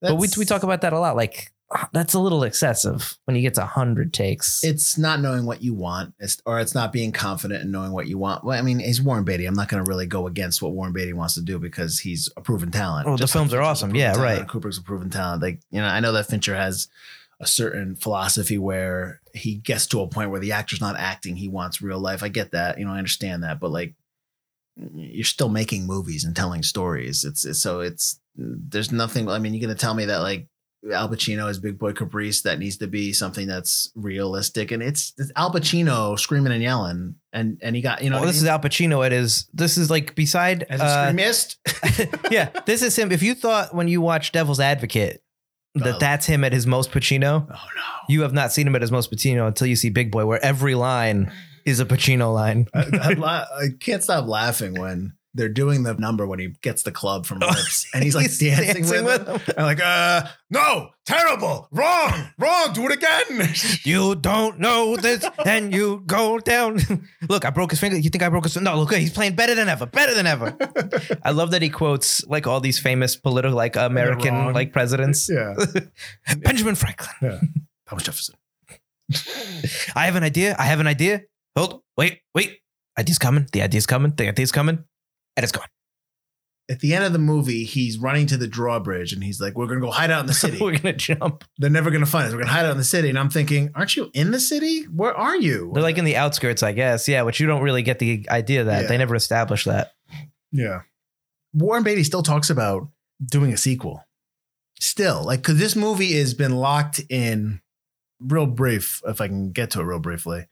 but we we talk about that a lot. Like that's a little excessive when you get to hundred takes. It's not knowing what you want, it's, or it's not being confident in knowing what you want. Well, I mean, he's Warren Beatty. I'm not going to really go against what Warren Beatty wants to do because he's a proven talent. Well, the Just films are awesome. Yeah, talent right. Kubrick's a proven talent. Like you know, I know that Fincher has a certain philosophy where he gets to a point where the actor's not acting, he wants real life. I get that, you know, I understand that, but like you're still making movies and telling stories. It's, it's so it's there's nothing. I mean, you're gonna tell me that like Al Pacino is Big Boy Caprice that needs to be something that's realistic, and it's, it's Al Pacino screaming and yelling, and and he got you know well, this is Al Pacino. It is. This is like beside. as a uh, screamist. <laughs> yeah, this is him. If you thought when you watch Devil's Advocate that Oh. that's him at his most Pacino, oh no. you have not seen him at his most Pacino until you see Big Boy, where every line is a Pacino line. I, I, I can't stop laughing when they're doing the number when he gets the club from <laughs> Lips and <laughs> he's like dancing, with, them. I'm like, uh, no, terrible, wrong, wrong, do it again. <laughs> You don't know this, and you go down. look, I broke his finger. You think I broke his? No, look, he's playing better than ever, better than ever. I love that he quotes like all these famous political, like American, like presidents. yeah, Benjamin Franklin. yeah. Thomas Jefferson. I have an idea. I have an idea. Hold, wait, wait. Idea's coming. The idea's coming. The idea's coming, and it's gone. At the end of the movie, he's running to the drawbridge and he's like, "We're gonna go hide out in the <laughs> city. We're gonna jump. They're never gonna find us. We're gonna hide out in the city." And I'm thinking, "Aren't you in the city? Where are you?" They're like in the outskirts, I guess. Yeah, but you don't really get the idea that Yeah. they never established that. Yeah. Warren Beatty still talks about doing a sequel. Still, like, because this movie has been locked in real brief, if I can get to it real briefly.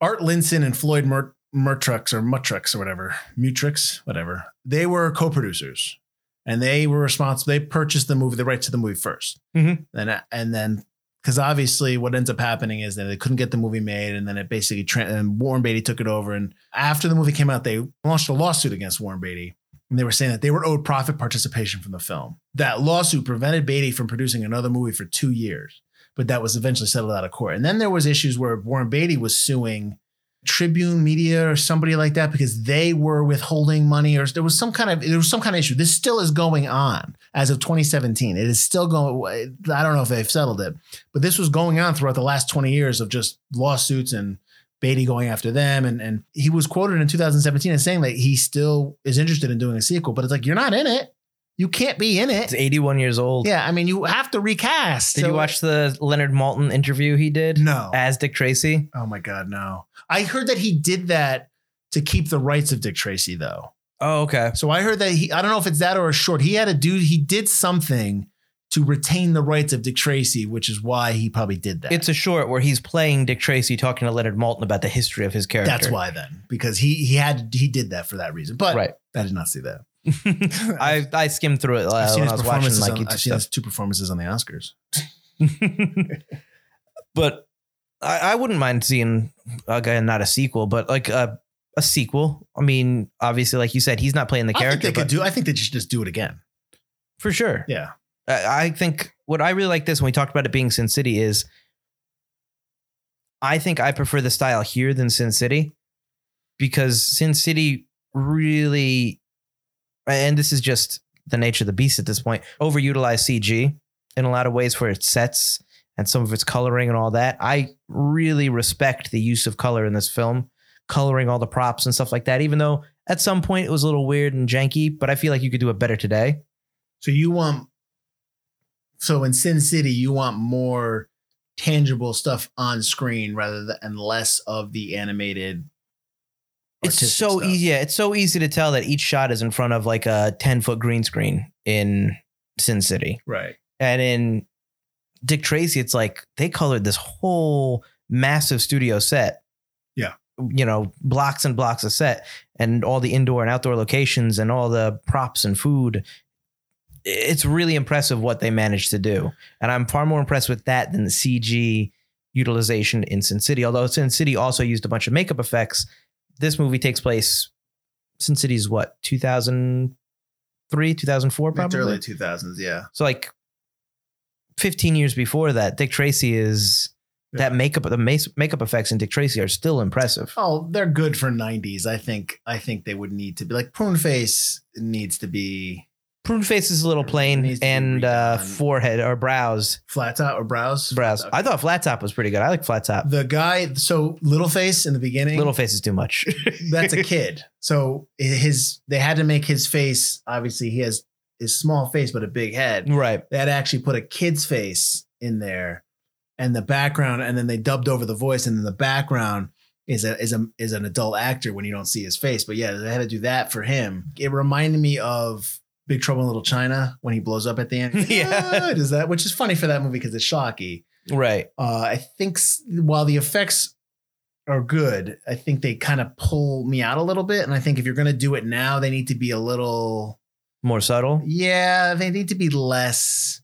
Art Linson and Floyd Mer- Murtrux or Mutrux or whatever, Mutrix, whatever, they were co producers and they were responsible. They purchased the movie, the rights to the movie 1st Mhm. And, and then, because obviously what ends up happening is that they couldn't get the movie made and then it basically, tra- and Warren Beatty took it over. And after the movie came out, they launched a lawsuit against Warren Beatty. And they were saying that they were owed profit participation from the film. That lawsuit prevented Beatty from producing another movie for two years, but that was eventually settled out of court. And then there was issues where Warren Beatty was suing Tribune Media or somebody like that because they were withholding money or there was some kind of there was some kind of issue. This still is going on as of 2017. It is still going. I don't know if they've settled it, but this was going on throughout the last 20 years of just lawsuits and Beatty going after them. And and he was quoted in 2017 as saying that he still is interested in doing a sequel, but it's like you're not in it. You can't be in it. It's 81 years old. Yeah, I mean you have to recast. Did So- you watch the Leonard Maltin interview he did No. as Dick Tracy? Oh my god, no. I heard that he did that to keep the rights of Dick Tracy though. Oh, okay. So I heard that he I don't know if it's that or a short. He had to do he did something to retain the rights of Dick Tracy, which is why he probably did that. It's a short where he's playing Dick Tracy talking to Leonard Maltin about the history of his character. That's why then. Because he he had he did that for that reason. But Right. I did not see that. <laughs> I I skimmed through it uh, I've seen when his I was watching performances like on, YouTube I've seen his stuff. two performances on the Oscars. <laughs> but I, I wouldn't mind seeing again not a sequel, but like a a sequel. I mean, obviously, like you said, he's not playing the I think character, they could but do I think they should just do it again. for sure. Yeah. I I think what I really like this when we talked about it being Sin City is I think I prefer the style here than Sin City because Sin City really, and this is just the nature of the beast at this point, overutilized CG in a lot of ways for its sets and some of its coloring and all that. I really respect the use of color in this film, coloring all the props and stuff like that, even though at some point it was a little weird and janky, but I feel like you could do it better today. So you want so in Sin City, you want more tangible stuff on screen rather than less of the animated. It's so stuff. easy. Yeah, it's so easy to tell that each shot is in front of like a 10 foot green screen in Sin City. Right. And in Dick Tracy, it's like they colored this whole massive studio set. Yeah. You know, blocks and blocks of set and all the indoor and outdoor locations and all the props and food. It's really impressive what they managed to do. And I'm far more impressed with that than the CG utilization in Sin City. Although Sin City also used a bunch of makeup effects. This movie takes place, Sin City's what, 2003, 2004, It's probably? early 2000s, yeah. So like 15 years before that, Dick Tracy is that makeup the makeup effects in Dick Tracy are still impressive. Oh, they're good for 90s. I think I think they would need to be like Prune Face needs to be Prune face is a little plain needs to be and uh, forehead or brows. flat top or brows. Brows. I thought flat top was pretty good. I like flat top. the guy so little face in the beginning Little face is too much. <laughs> that's a kid. So his they had to make his face obviously he has his small face but a big head. right. They had to actually put a kid's face in there and the background, and then they dubbed over the voice, and then the background is a is a is an adult actor when you don't see his face. But yeah, they had to do that for him. It reminded me of Big Trouble in Little China when he blows up at the end. <laughs> Yeah. "Ah," does that, which is funny for that movie because it's shocky. Right. Uh, I think while the effects are good, I think they kind of pull me out a little bit. And I think if you're going to do it now, they need to be a little, More subtle. yeah, they need to be less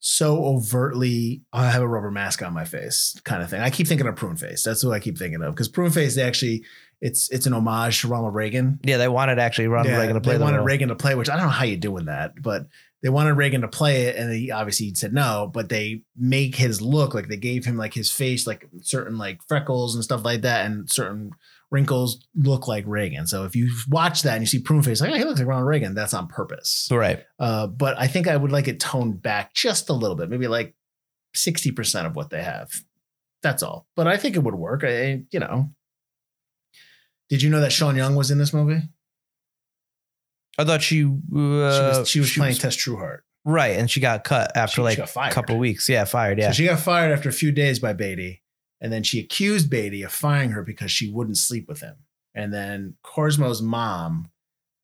so overtly. I have a rubber mask on my face, kind of thing. I keep thinking of Prune Face. That's what I keep thinking of because Prune Face actually, it's it's an homage to Ronald Reagan. Yeah, they wanted actually Ronald Yeah, Reagan to play they the wanted role. Reagan to play, which I don't know how you're doing that, but they wanted Reagan to play it, and he obviously said no. But they make his look like they gave him like his face, like certain like freckles and stuff like that, and certain wrinkles look like Reagan. So if you watch that and you see Prune Face, like oh, he looks like Ronald Reagan, that's on purpose. Right. Uh, but I think I would like it toned back just a little bit, maybe like sixty percent of what they have. That's all. But I think it would work. I, you know. Did you know that Sean Young was in this movie? I thought she uh, she was, she was playing Tess Trueheart. right, and she got cut after She- she like a couple weeks. Yeah, fired. Yeah. So she got fired after a few days by Beatty, and then she accused Beatty of firing her because she wouldn't sleep with him. And then Korsmo's mom,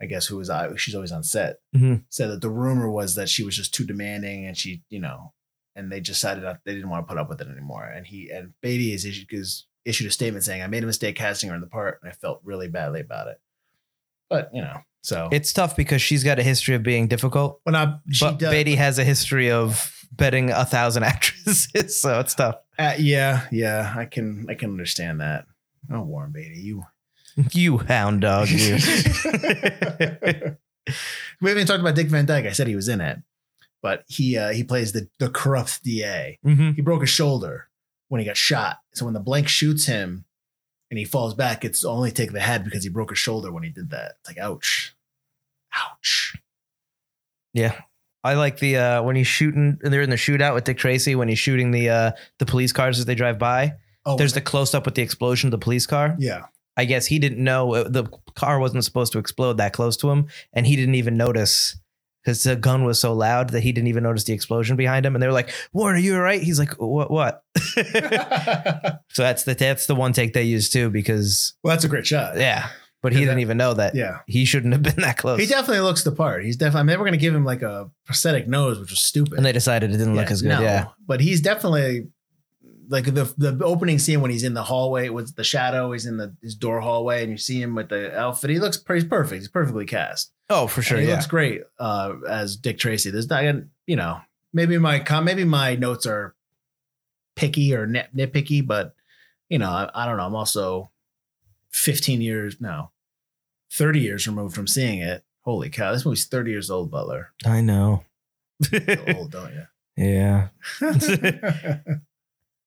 I guess who was I, she's always on set, Mhm. said that the rumor was that she was just too demanding, and she, you know, and they decided that they didn't want to put up with it anymore. And he and Beatty is is issued a statement saying, "I made a mistake casting her in the part, and I felt really badly about it." But you know, so it's tough because she's got a history of being difficult, when I she but does, Beatty has a history of betting a thousand <laughs> actresses, so it's tough. uh, yeah, yeah, I can I can understand that. Oh, Warren Beatty, you You hound dog, you. <laughs> <laughs> we haven't even talked about Dick Van Dyke. I said he was in it, but he uh, he plays the the corrupt DA. Mhm. He broke his shoulder when he got shot. So when the blank shoots him and he falls back, it's only take the head because he broke his shoulder when he did that. It's like ouch, ouch. Yeah. I like the uh when he's shooting they're in the shootout with Dick Tracy when he's shooting the uh the police cars as they drive by. Oh, There's the close up with the explosion of the police car. yeah. I guess he didn't know uh, the car wasn't supposed to explode that close to him, and he didn't even notice because the gun was so loud that he didn't even notice the explosion behind him. And they were like, "Warren, are you all right?" He's like, "What? What?" <laughs> so that's the that's the one take they used too because well, that's a great shot. yeah, but he didn't that- even know that yeah. he shouldn't have been that close. He definitely looks the part. He's definitely. I mean, they were going to give him like a prosthetic nose, which was stupid. and they decided it didn't look as good. no, Yeah, but he's definitely like the the opening scene when he's in the hallway with the shadow. He's in the his door hallway, and you see him with the outfit. He looks pretty perfect. He's perfectly cast. Oh for sure. And he Yeah, looks great uh, as Dick Tracy. There's not, you know, maybe my maybe my notes are picky or nit- nitpicky, but you know, I, I don't know. I'm also 15 years no, 30 years removed from seeing it. Holy cow, this movie's 30 years old, Butler. I know. <laughs> You're old, don't you? yeah. <laughs> <laughs>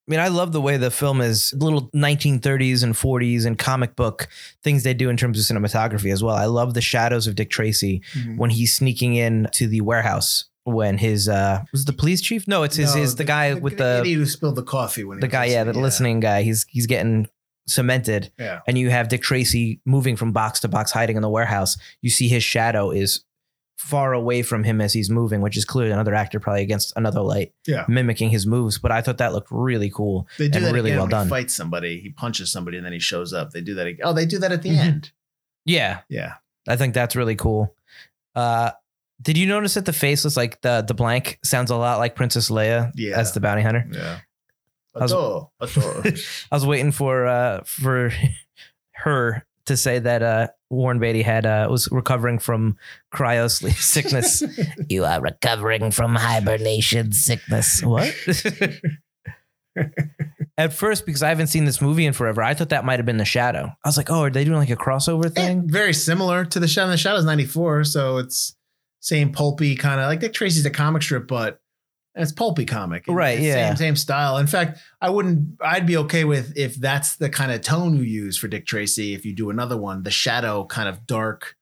I mean, I love the way the film is little 1930s and 40s and comic book things they do in terms of cinematography as well. I love the shadows of Dick Tracy Mhm. when he's sneaking in to the warehouse when his uh was it the police chief? No, it's his No, his the, guy with the idiot who spilled the coffee when the guy, yeah, the listening, listening guy. He's he's getting cemented Yeah. and you have Dick Tracy moving from box to box hiding in the warehouse. You see his shadow is far away from him as he's moving, which is clearly another actor probably against another light Yeah. mimicking his moves, but I thought that looked really cool. They do and that really well done. he fights somebody. He punches somebody and then he shows up. They do that. Again. Oh, they do that at the Mhm. end. Yeah, Yeah. I think that's really cool. Uh, did you notice that the face was like the the blank sounds a lot like Princess Leia Yeah. as the bounty hunter? Yeah. was- Ato, ato. <laughs> I was waiting for uh for <laughs> her to say that uh Warren Beatty had uh was recovering from cryo sleep <laughs> sickness. you are recovering from hibernation sickness. What? <laughs> At first, because I haven't seen this movie in forever, I thought that might have been the shadow. I was like, oh, are they doing like a crossover Eh, thing? very similar to the Shadow. The Shadow's 94, so it's same pulpy kind of like Dick Tracy's a comic strip, but it's pulpy comic. Right, yeah. Same, same style. In fact, I wouldn't, I'd be okay with if that's the kind of tone you use for Dick Tracy. If you do another one, the shadow kind of dark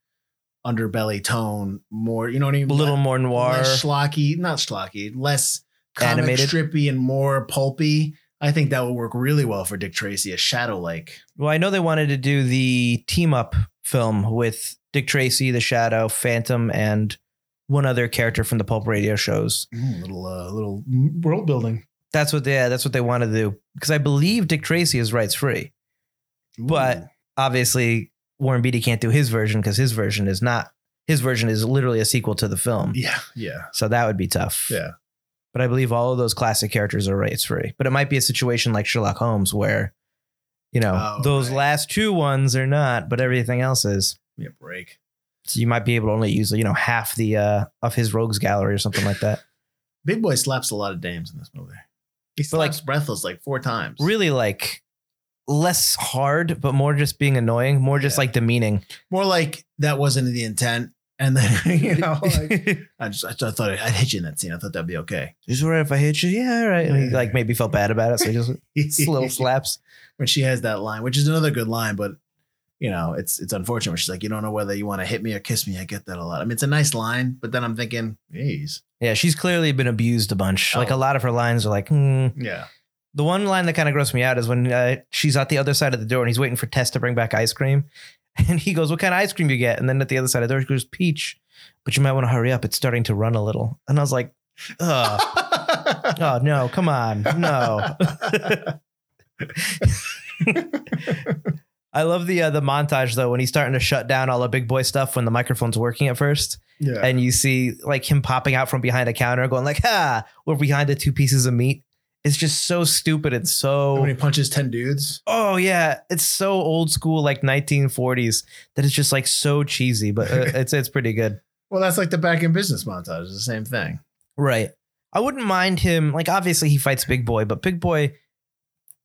underbelly tone, more, you know what I mean? A little more noir. less schlocky, not schlocky, less comic Animated. strippy and more pulpy. I think that would work really well for Dick Tracy, a shadow like. Well, I know they wanted to do the team up film with Dick Tracy, The Shadow, Phantom, and one other character from the Pulp Radio shows. little uh, little world building. That's what they yeah, that's what they want to do because I believe Dick Tracy is rights free. But obviously Warren Beatty can't do his version because his version is not his version is literally a sequel to the film. yeah, yeah, So that would be tough. yeah. But I believe all of those classic characters are rights free. But it might be a situation like Sherlock Holmes where, you know, Oh, those right. last two ones are not, but everything else is. Give me a break. So you might be able to only use, you know, half the uh of his rogues gallery or something like that. <laughs> Big Boy slaps a lot of dames in this movie. He But, like- slaps Breathless like four times. Really like less hard, but more just being annoying, more just Yeah. like demeaning. More like that wasn't the intent. And then <laughs> you know, like <laughs> I just I thought I'd hit you in that scene. I thought that'd be okay. Is it all right if I hit you? Yeah, all right. And he like maybe felt bad about it. So he just just little slaps. when she has that line, which is another good line, but you know, it's it's unfortunate she's like, you don't know whether you want to hit me or kiss me. I get that a lot. I mean, it's a nice line, but then I'm thinking, geez, Yeah, she's clearly been abused a bunch. Like Oh. a lot of her lines are like, hmm. yeah, The one line that kind of grossed me out is when uh, she's at the other side of the door and he's waiting for Tess to bring back ice cream. <laughs> And he goes, What kind of ice cream do you get? And then at the other side of the door, he goes, Peach. But you might want to hurry up. It's starting to run a little. And I was like, Oh, <laughs> oh no, come on. No. <laughs> I love the uh, the montage though when he's starting to shut down all the big boy stuff when the microphone's working at first, yeah. and you see like him popping out from behind a counter, going like, "Ha!" We're behind the two pieces of meat. It's just so stupid and so when he punches ten dudes, Oh yeah, it's so old school, like 1940s, that it's just like so cheesy, but uh, <laughs> it's it's pretty good. well, that's like the back in business montage. It's the same thing. Right. I wouldn't mind him. Like obviously he fights Big Boy, but Big Boy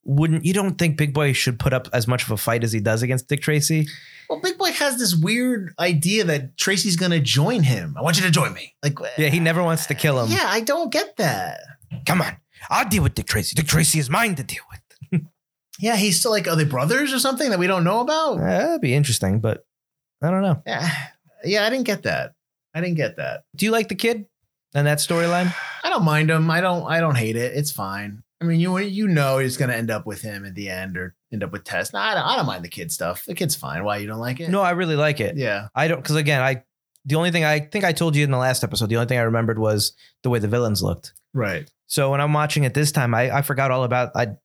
wouldn't. You don't think Big Boy should put up as much of a fight as he does against Dick Tracy? Well, Big Boy has this weird idea that Tracy's gonna join him. I want you to join me. Like, Yeah, he never wants to kill him. Yeah, I don't get that. Come on, I'll deal with Dick Tracy. Dick Tracy is mine to deal with. <laughs> Yeah, he's still like, are they brothers or something that we don't know about? Uh, that'd be interesting, but I don't know. Yeah, yeah, I didn't get that. I didn't get that. Do you like the kid and that storyline? I don't mind him. I don't. I don't hate it. It's fine. I mean, you you know he's gonna end up with him at the end or end up with Tess. No, I don't, I don't mind the kid stuff. The kid's fine. Why you don't like it? No, I really like it. Yeah. I don't because again, I the only thing I think I told you in the last episode, the only thing I remembered was the way the villains looked. Right. So when I'm watching it this time, I, I forgot all about I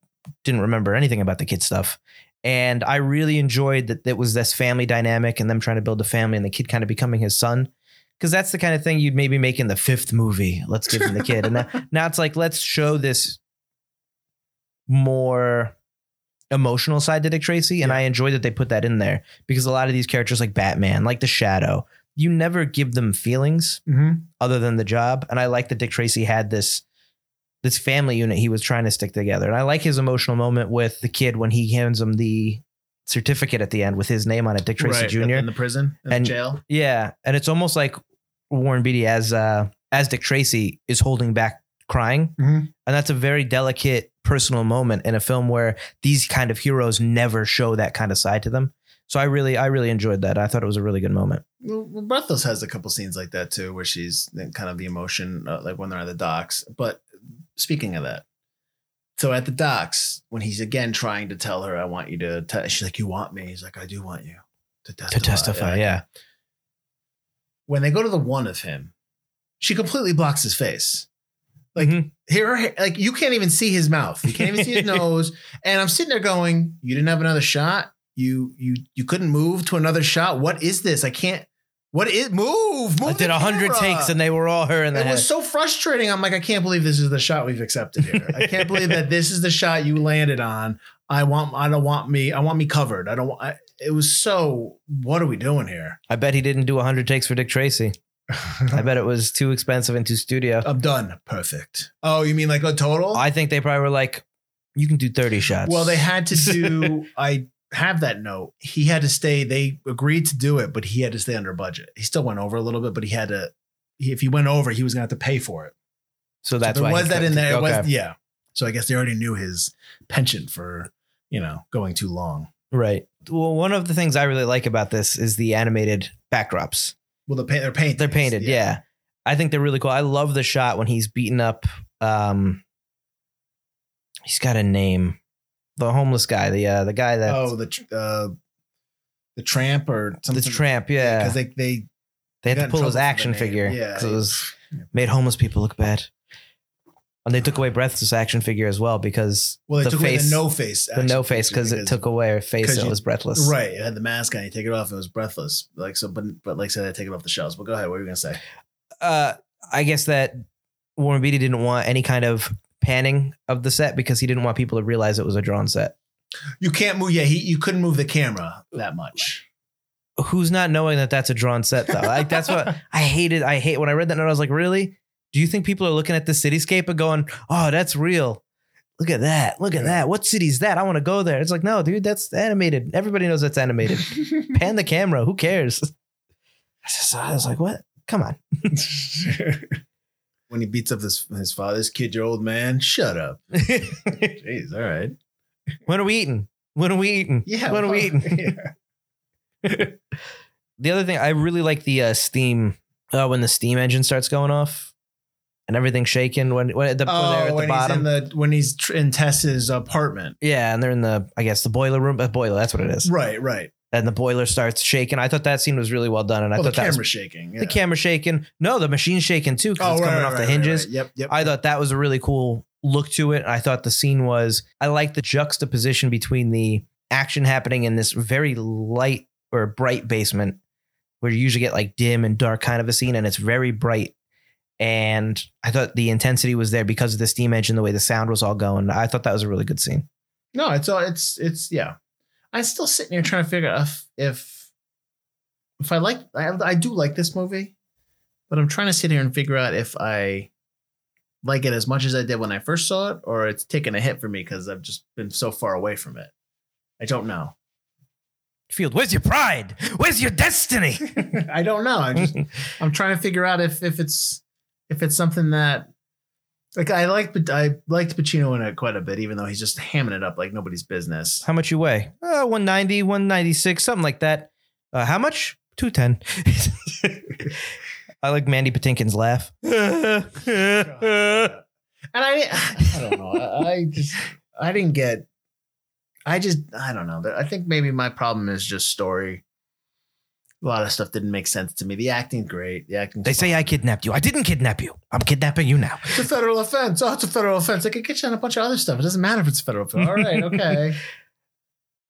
didn't remember anything about the kid stuff. And I really enjoyed that it was this family dynamic and them trying to build a family and the kid kind of becoming his son. Because that's the kind of thing you'd maybe make in the fifth movie. Let's give him the kid. And now, now it's like, let's show this more emotional side to Dick Tracy. And Yeah. I enjoy that they put that in there because a lot of these characters, like Batman, like the Shadow, you never give them feelings Mm-hmm. other than the job. And I like that Dick Tracy had this this family unit he was trying to stick together. And I like his emotional moment with the kid when he hands him the certificate at the end with his name on it, Dick Tracy right. Jr. in the prison, in And- the jail. Yeah, and it's almost like Warren Beatty as uh as Dick Tracy is holding back crying, Mhm. and that's a very delicate personal moment in a film where these kind of heroes never show that kind of side to them. So I really, I really enjoyed that. I thought it was a really good moment. Well, Breathless has a couple scenes like that too, where she's kind of the emotion, uh, like when they're at the docks. But speaking of that, so at the docks, when he's again trying to tell her, "I want you to," te-, she's like, "You want me?" He's like, "I do want you to testify." To testify, yeah. When they go to the one of him, she completely blocks his face. Like Mhm. here, like you can't even see his mouth. You can't even see his <laughs> nose. And I'm sitting there going, "You didn't have another shot. You you you couldn't move to another shot. What is this? I can't. What is move? Move I did a hundred takes and they were all her in the it head. was so frustrating. I'm like, I can't believe this is the shot we've accepted here. I can't believe that this is the shot you landed on. I want. I don't want me. I want me covered. I don't. I, it was so. What are we doing here? I bet he didn't do 100 takes for Dick Tracy. I bet it was too expensive and too studio. I'm done. Perfect. Oh, you mean like a total? I think they probably were like, you can do 30 shots. Well, they had to do. <laughs> I have that note. He had to stay. They agreed to do it, but he had to stay under budget. He still went over a little bit, but he had to. He, if he went over, he was going to have to pay for it. so So there why was that in there. It was, okay. yeah. So I guess they already knew his penchant for you know going too long. Right. Well, one of the things I really like about this is the animated backdrops. Well, the paint, they're painted. They're painted. Yeah. I think they're really cool. I love the shot when he's beaten up. Um, he's got a name. The homeless guy. The uh, the guy that Oh, the tr- uh, the tramp or something. this tramp. Yeah, because they they they had to pull his the action figure Yeah, because it was made homeless people look bad. And they took away Breathless action figure as well because Well, they the took away the no face. the no face because it took away a face that you- was breathless. Right, it had the mask on. You take it off, it was breathless. Like so, but but like I said, I take it off the shelves. But go ahead. What were you gonna say? Uh, I guess that Warren Beatty didn't want any kind of panning of the set because he didn't want people to realize it was a drawn set. You can't move. Yeah, he you couldn't move the camera that much. Who's not knowing that that's a drawn set though? Like that's what <laughs> I hated. I hate when I read that note. I was like, really? Do you think people are looking at the cityscape and going, "Oh, that's real"? Look at that! Look at that! What city's that? I want to go there. It's like, no, dude, that's animated. Everybody knows that's animated. <laughs> Pan the camera. Who cares? <laughs> I just- I was like, what? Come on. <laughs> when he beats up his his father's kid, your old man. Shut up. Jeez. All right. when are we eating? When are we eating? Yeah. When are we eating? yeah. The other thing, I really like the uh, steam uh, when the steam engine starts going off and everything's shaking when when, at the, when they're Oh, at the bottom. he's in the when he's tr- in Tess's apartment. yeah, and they're in the I guess the boiler room. Uh, boiler, that's what it is. Right. Right. And the boiler starts shaking. I thought that scene was really well done, and I Oh, the thought that was, shaking. Yeah. the camera shaking. No, the machine's shaking too because Oh, it's right, coming right, off the right, hinges. Yep. Yep. I thought that was a really cool look to it. I thought the scene was, I like the juxtaposition between the action happening in this very light or bright basement where you usually get like dim and dark kind of a scene, and it's very bright. And I thought the intensity was there because of the steam engine, the way the sound was all going. I thought that was a really good scene. No, it's all it's it's yeah. I'm still sitting here trying to figure out if if if I like I, I do like this movie, but I'm trying to sit here and figure out if I like it as much as I did when I first saw it, or it's taken a hit for me because I've just been so far away from it. I don't know. Field, where's your pride? Where's your destiny? <laughs> I don't know. I'm just <laughs> I'm trying to figure out if if it's if it's something that like I like but I liked Pacino in it quite a bit, even though he's just hamming it up like nobody's business. How much you weigh? Uh, 190, 196, something like that. Uh, how much? 210. <laughs> I like Mandy Patinkin's laugh. <laughs> And I, I don't know. I, I just, I didn't get. I just, I don't know. I think maybe my problem is just story. A lot of stuff didn't make sense to me. The acting great. The acting. They say I kidnapped you. I didn't kidnap you. I'm kidnapping you now. it's a federal offense. Oh, it's a federal offense. I could get you on a bunch of other stuff. It doesn't matter if it's a federal offense. All right, okay. <laughs>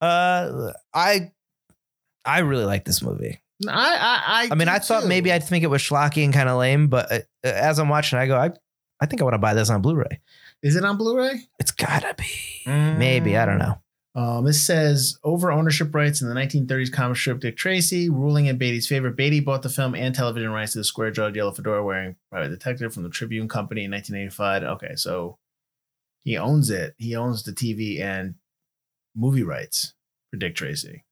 Uh, I, I really like this movie. I, I, I. I mean, I thought too. maybe I'd think it was schlocky and kind of lame, but uh, as I'm watching, I go, I, I think I want to buy this on Blu-ray. Is it on Blu-ray? It's gotta be. Maybe I don't know. Um, this says over ownership rights in the 1930s comic strip Dick Tracy, ruling in Beatty's favor. Beatty bought the film and television rights to the square jawed yellow fedora wearing private detective from the Tribune Company in 1985. Okay, so he owns it. He owns the TV and movie rights for Dick Tracy.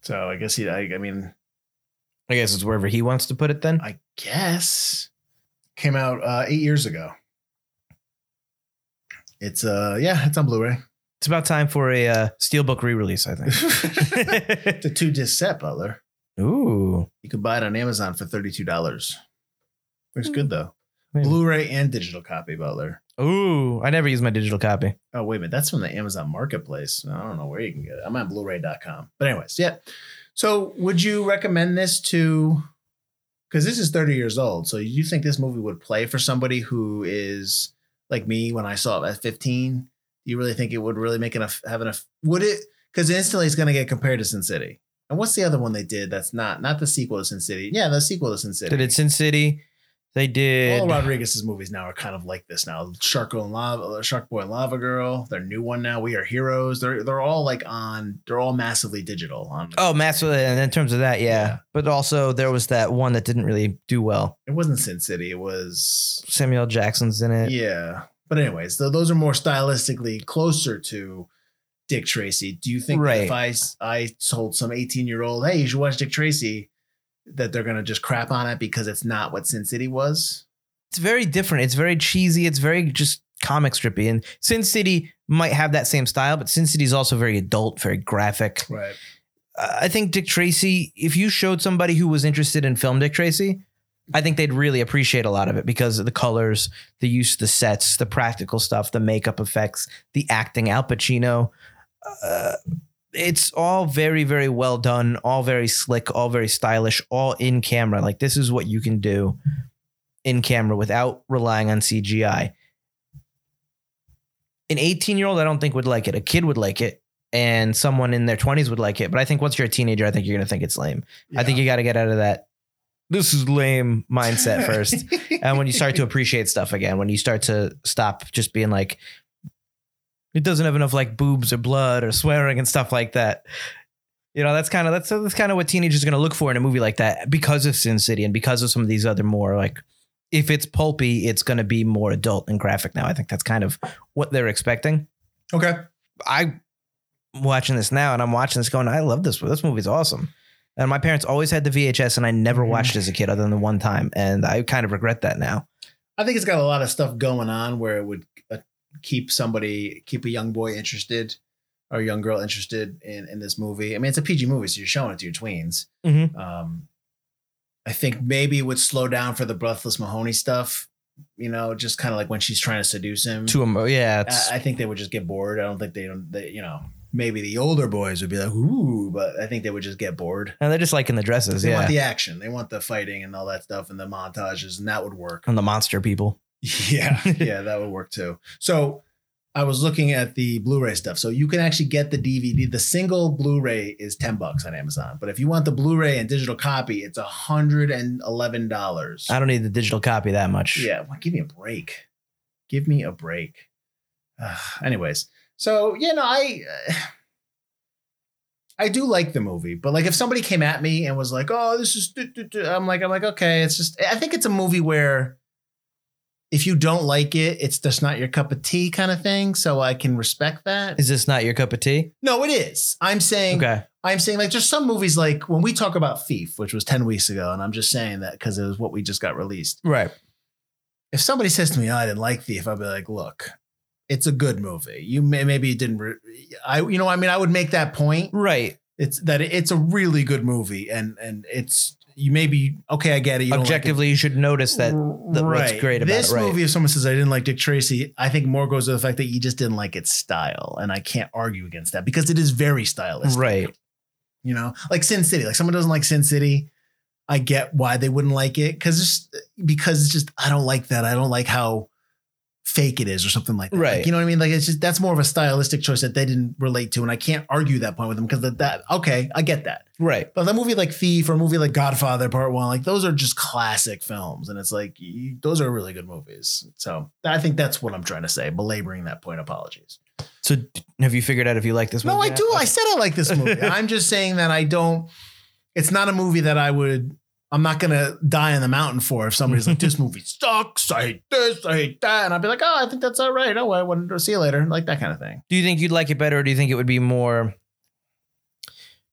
So I guess he, I, I mean, I guess it's wherever he wants to put it. Then I guess came out uh, eight years ago. It's uh yeah, it's on Blu-ray. It's about time for a uh, steelbook re-release. I think. <laughs> it's a two disc set, Butler. Ooh, You could buy it on Amazon for thirty-two dollars. Looks good though. Hmm. Blu-ray and digital copy, Butler. ooh! I never use my digital copy. Oh wait a minute, that's from the Amazon Marketplace. I don't know where you can get it. I'm on Blu-ray.com. But anyways, yeah. So would you recommend this to? Because this is 30 years old. So you think this movie would play for somebody who is like me when I saw it at 15? You really think it would really make enough have enough? Would it? Because instantly it's going to get compared to Sin City. And what's the other one they did? That's not not the sequel to Sin City. Yeah, the sequel to Sin City. They did Sin City. They did. All Rodriguez's movies now are kind of like this now. Shark and Lava, uh, Shark Boy and Lava Girl, their new one now. We are heroes. They're they're all like on. They're all massively digital. On Oh, massive! And in terms of that, yeah. Yeah. But also, there was that one that didn't really do well. it wasn't Sin City. It was Samuel Jackson's in it. yeah. But anyways, th- those are more stylistically closer to Dick Tracy. Do you think that if I told some eighteen year old, hey, you should watch Dick Tracy, that they're gonna just crap on it because it's not what Sin City was? It's very different. It's very cheesy. It's very just comic strippy. And Sin City might have that same style, but Sin City is also very adult, very graphic. Right. Uh, I think Dick Tracy, if you showed somebody who was interested in film Dick Tracy, I think they'd really appreciate a lot of it because of the colors, the use of the sets, the practical stuff, the makeup effects, the acting. Al Pacino. Uh, it's all very, very well done, all very slick, all very stylish, all in camera. Like this is what you can do. in camera without relying on CGI. An 18 year old, I don't think would like it. A kid would like it, and someone in their 20s would like it. But I think once you're a teenager, I think you're gonna think it's lame. I think you got to get out of that. This is lame mindset first, <laughs> and when you start to appreciate stuff again, when you start to stop just being like, it doesn't have enough like boobs or blood or swearing and stuff like that. You know, that's kind of that's that's kind of what teenagers are going to look for in a movie like that because of Sin City and because of some of these other more like if it's pulpy, it's going to be more adult and graphic now. I think that's kind of what they're expecting. okay. I'm watching this now and I'm watching this going, I love this. This movie's awesome. And my parents always had the VHS and I never Mhm. watched it as a kid other than the one time. And I kind of regret that now. I think it's got a lot of stuff going on where it would uh, keep somebody, keep a young boy interested or a young girl interested in in this movie. I mean, it's a PG movie, so you're showing it to your tweens. Mhm. Um, I think maybe it would slow down for the Breathless Mahoney stuff. You know, just kind of like when she's trying to seduce him. To emo- yeah, I, I think they would just get bored. I don't think they don't. They, you know, maybe the older boys would be like, "Ooh," but I think they would just get bored. and they're just liking the dresses. They Yeah. want the action. They want the fighting and all that stuff and the montages, and that would work. and the monster people. <laughs> Yeah, yeah, that would work too. So I was looking at the Blu-ray stuff. So you can actually get the DVD. The single Blu-ray is 10 bucks on Amazon. But if you want the Blu-ray and digital copy, it's $111. I don't need the digital copy that much. Yeah, well, give me a break. Give me a break. Ugh, anyways, so you know, I <sighs> I do like the movie, but like if somebody came at me and was like, "Oh, this is," do, do, do," I'm like, I'm like, okay, it's just. I think it's a movie where if you don't like it, it's just not your cup of tea, kind of thing. So I can respect that. Is this not your cup of tea? No, it is. I'm saying Okay. I'm saying like just some movies like when we talk about Thief, which was 10 weeks ago, and I'm just saying that because it was what we just got released Right. if somebody says to me, oh, I didn't like Thief, I'd be like, look, it's a good movie. You may maybe you didn't. Re- I you know I mean I would make that point. Right. It's that it's a really good movie, and and it's you maybe okay. I get it. You don't like it. Objectively, you should notice that. that what's great about this it, right. movie. If someone says I didn't like Dick Tracy, I think more goes to the fact that you just didn't like its style, and I can't argue against that because it is very stylistic. Right. You know, like Sin City. Like someone doesn't like Sin City. I get why they wouldn't like it because because it's just I don't like that. I don't like how fake it is or something like that. Right. Like, you know what I mean? Like it's just that's more of a stylistic choice that they didn't relate to, and I can't argue that point with them because that, that okay, I get that. Right. But the movie like Thief or a movie like Godfather Part One, like those are just classic films, and it's like you, those are really good movies. So I think that's what I'm trying to say. Belaboring that point, apologies. So, have you figured out if you like this movie? No, I do. I said I like this movie. <laughs> I'm just saying that I don't. It's not a movie that I would. I'm not gonna die on the mountain for if somebody's like, "This <laughs> movie sucks. I hate this. I hate that," and I'd be like, "Oh, I think that's all right. Oh, I want to see you later." Like that kind of thing. Do you think you'd like it better, or do you think it would be more?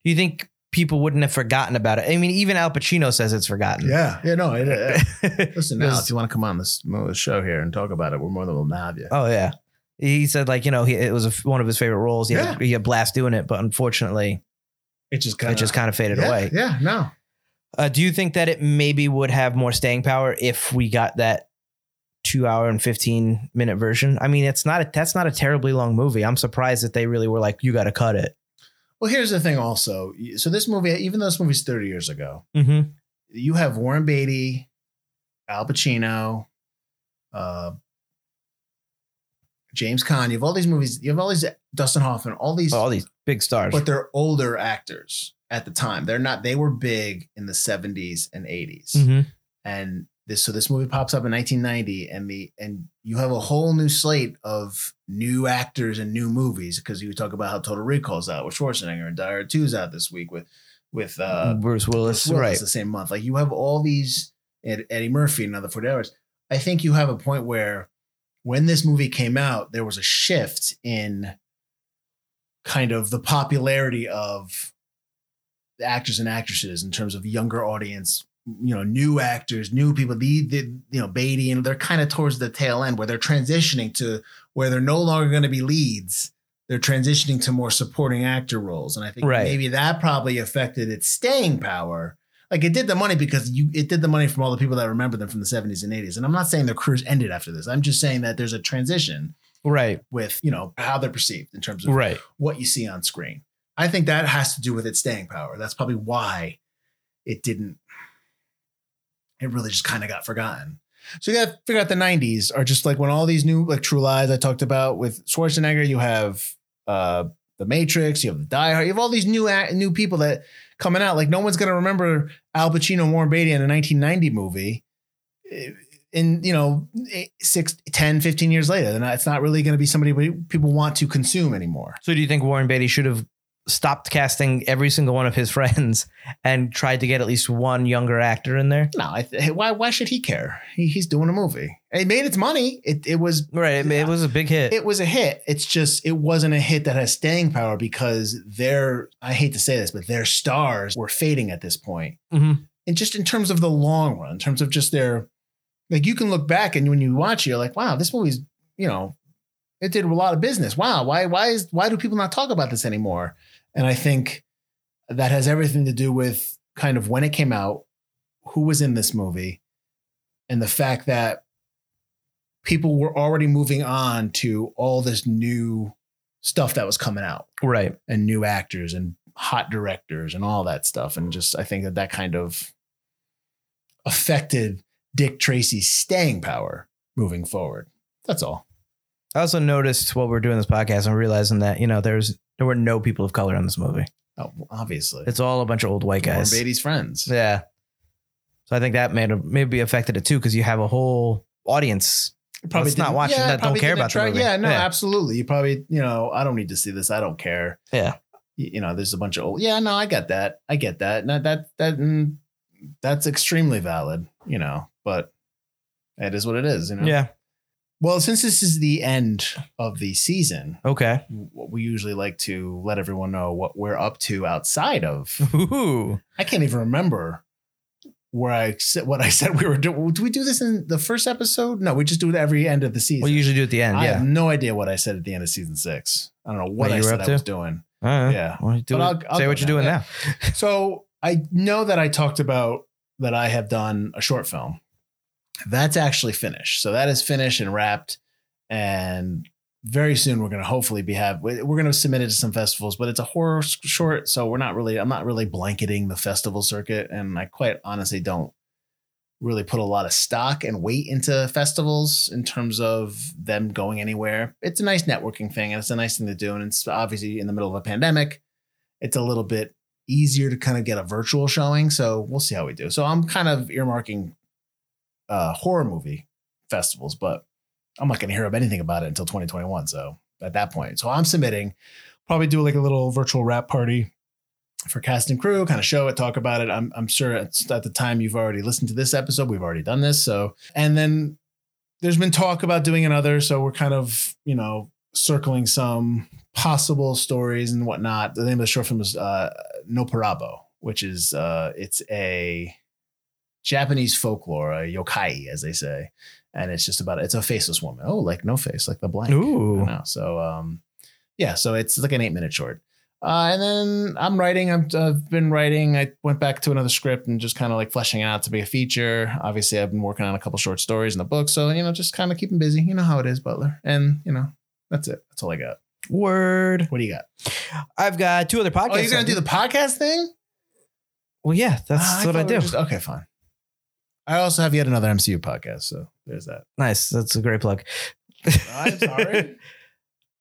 Do you think people wouldn't have forgotten about it? I mean, even Al Pacino says it's forgotten. Yeah, yeah. No, it, uh, <laughs> listen now. If you want to come on this this show here and talk about it, we're more than willing to have you. Oh yeah. He said like you know he, it was a, one of his favorite roles. He, Yeah. had, he had a blast doing it, but unfortunately It just kind it just kind of faded yeah, away. Yeah, no. Uh, do you think that it maybe would have more staying power if we got that two hour and fifteen minute version? I mean, it's not a, that's not a terribly long movie. I'm surprised that they really were like, you got to cut it. Well, here's the thing. Also, so this movie, even though this movie's 30 years ago, Mm-hmm. you have Warren Beatty, Al Pacino, uh, James Caan. You have all these movies. You have all these Dustin Hoffman. All these, All these big stars. but they're older actors at the time. They're not. They were big in the 70s and 80s. hmm and this so this movie pops up in 1990 and the and you have a whole new slate of new actors and new movies because you talk about how Total Recall's out with Schwarzenegger and Die Hard 2's out this week with with uh Bruce Willis, Bruce Willis right? the same month like you have all these Eddie Murphy and other 40 hours I think you have a point where when this movie came out there was a shift in kind of the popularity of actors and actresses in terms of younger audience you know new actors new people the, the you know beatty and they're kind of towards the tail end where they're transitioning to where they're no longer going to be leads they're transitioning to more supporting actor roles and i think Right. maybe that probably affected its staying power like it did the money because you it did the money from all the people that remember them from the 70s and 80s and i'm not saying their careers ended after this i'm just saying that there's a transition Right, with you know how they're perceived in terms of right. what you see on screen. I think that has to do with its staying power. That's probably why it didn't. It really just kind of got forgotten. So you got to figure out the '90s are just like when all these new like True Lies I talked about with Schwarzenegger. You have uh the Matrix. You have the Die Hard. You have all these new new people that coming out. Like no one's gonna remember Al Pacino, Warren Beatty in a 1990 movie. eh, In you know eight- six, 10, 15 years later, then it's not really going to be somebody people want to consume anymore. So do you think Warren Beatty should have stopped casting every single one of his <laughs> friends and tried to get at least one younger actor in there? No, I th- why why should he care? He, he's doing a movie. It made its money. It it was Right. It, it was a big hit. it was a hit. It's just it wasn't a hit that has staying power because their I hate to say this, but their stars were fading at this point. Mhm. And just in terms of the long run, in terms of just their like you can look back and when you watch it, you're like, wow, this movie's, you know, it did a lot of business. Wow, why why is why do people not talk about this anymore? And I think that has everything to do with kind of when it came out, who was in this movie, and the fact that people were already moving on to all this new stuff that was coming out. Right. and new actors and hot directors and all that stuff. And just i think that that kind of affected dick tracy's staying power moving forward. That's all I also noticed while we're doing this podcast and realizing that, you know, there's there were no people of color in this movie. oh, obviously It's all a bunch of old white Warren guys. Beatty's friends Yeah. So I think that may have maybe affected it too, because you have a whole audience. That's not watching that, don't care about the movie. yeah no Yeah. absolutely you probably you know i don't need to see this i don't care Yeah. you, you know there's a bunch of old yeah no i get that i get that no, that that mm, that's extremely valid you know but it is what it is you know Yeah. Well, since this is the end of the season, Okay. we usually like to let everyone know what we're up to outside of. Ooh. I can't even remember where I said what I <laughs> said we were doing. Do we do this in the first episode? No, we just do it every end of the season. We usually do at the end. I yeah. have no idea what I said at the end of season six. I don't know what What I you were said up I was doing. All right. Yeah. Well, do But. I'll- I'll Say go what you're doing Yeah. now. <laughs> So I know that I talked about that I have done a short film. That's actually finished. So that is finished and wrapped. And very soon we're going to hopefully be have we're going to submit it to some festivals, but it's a horror short, so we're not really I'm not really blanketing the festival circuit, and I quite honestly don't really put a lot of stock and weight into festivals in terms of them going anywhere. It's a nice networking thing, and it's a nice thing to do, and it's obviously in the middle of a pandemic. It's a little bit easier to kind of get a virtual showing. So we'll see how we do. So I'm kind of earmarking uh, horror movie festivals, but I'm not going to hear of anything about it until 2021. So at that point, so I'm submitting, probably do like a little virtual rap party for cast and crew, kind of show it, talk about it. I'm, I'm sure at the time you've already listened to this episode. We've already done this. So, and then there's been talk about doing another. So we're kind of, you know, circling some possible stories and whatnot. The name of the short film is uh, No Parabo, which is uh, it's a Japanese folklore, a yokai, as they say, and it's just about it's a faceless woman. Oh, like no face, like the blank. Ooh. So um, yeah, so it's like an eight minute short. Uh, and then I'm writing. I'm, I've been writing. I went back to another script and just kind of like fleshing it out to be a feature. Obviously, I've been working on a couple short stories in the book, so you know, just kind of keeping busy. You know how it is, Butler. And you know, that's it. That's all I got. Word. What do you got? I've got two other podcasts. Oh, you're gonna do the podcast thing? Well, yeah, that's Ah, what I we do. just- okay, fine. I also have yet another MCU podcast, so there's that. nice. That's a great plug. I'm sorry. <laughs>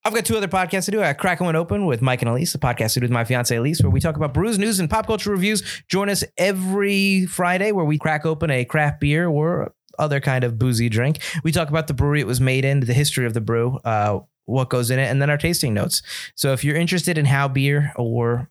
I've got two other podcasts to do. I Crackin' One Open with Mike and Elise, a podcast I do with my fiance Elise, where we talk about brews, news, and pop culture reviews. Join us every Friday where we crack open a craft beer or other kind of boozy drink. We talk about the brewery it was made in, the history of the brew, uh, what goes in it, and then our tasting notes. So if you're interested in how beer or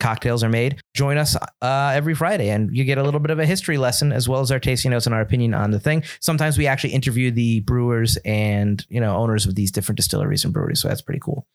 cocktails are made, join us uh, every Friday and you get a little bit of a history lesson as well as our tasting notes and our opinion on the thing. Sometimes we actually interview the brewers and, you know, owners of these different distilleries and breweries. So that's pretty cool.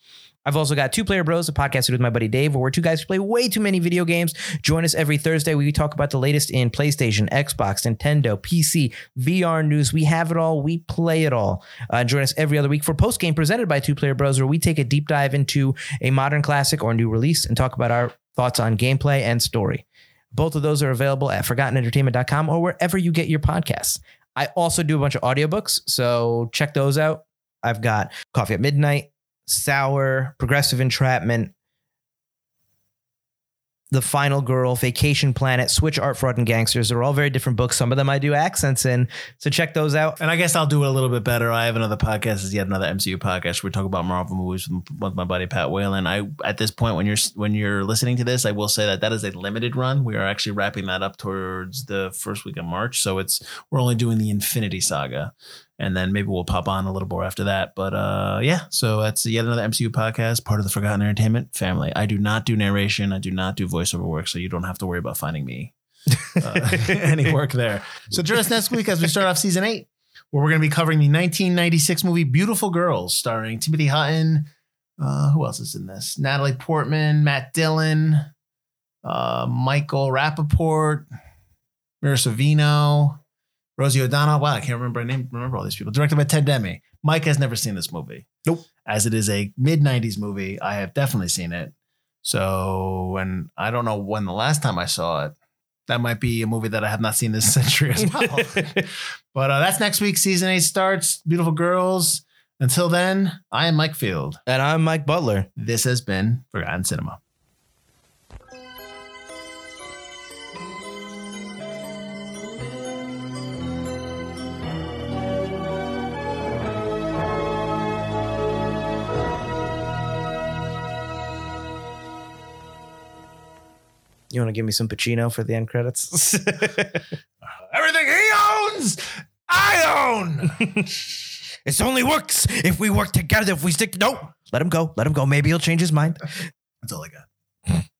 I've also got Two Player Bros, a podcast with my buddy Dave, where we're two guys who play way too many video games. Join us every Thursday. We talk about the latest in PlayStation, Xbox, Nintendo, PC, VR news. We have it all. We play it all. Uh, join us every other week for post game presented by Two Player Bros, where we take a deep dive into a modern classic or new release and talk about our thoughts on gameplay and story. Both of those are available at forgottenentertainment.com or wherever you get your podcasts. I also do a bunch of audiobooks, so check those out. I've got Coffee at Midnight, Sour, Progressive Entrapment, The Final Girl, Vacation Planet, Switch Art Fraud and Gangsters. They're all very different books. Some of them I do accents in. So check those out. And I guess I'll do it a little bit better. I have another podcast, is yet another MCU podcast. We talk about Marvel movies with, with my buddy Pat Whalen. I at this point, when you're when you're listening to this, I will say that that is a limited run. We are actually wrapping that up towards the first week of March, so it's we're only doing the Infinity Saga, and then maybe we'll pop on a little more after that. But uh, yeah, so that's yet another MCU podcast, part of the Forgotten Entertainment family. I do not do narration. I do not do voiceover work, so you don't have to worry about finding me uh, <laughs> any work there. So join us next week as we start off season eight, where we're going to be covering the 1996 movie Beautiful Girls, starring Timothy Hutton. Uh, who else is in this? Natalie Portman, Matt Dillon, uh, Michael Rapaport, Mira Sorvino, Rosie O'Donnell. Wow, I can't remember I name remember all these people. Directed by Ted Demme. Mike has never seen this movie. Nope. As it is a mid 90s movie, I have definitely seen it. So, and I don't know when the last time I saw it. That might be a movie that I have not seen this <laughs> century as well. <laughs> but uh, that's next week. Season eight starts. Beautiful girls. Until then, I am Mike Field. and I'm Mike Butler. This has been Forgotten Cinema. You want to give me some Pacino for the end credits? <laughs> Everything he owns, I own. <laughs> it only works if we work together. If we stick. No, let him go. Let him go. Maybe he'll change his mind. That's all I got. <laughs>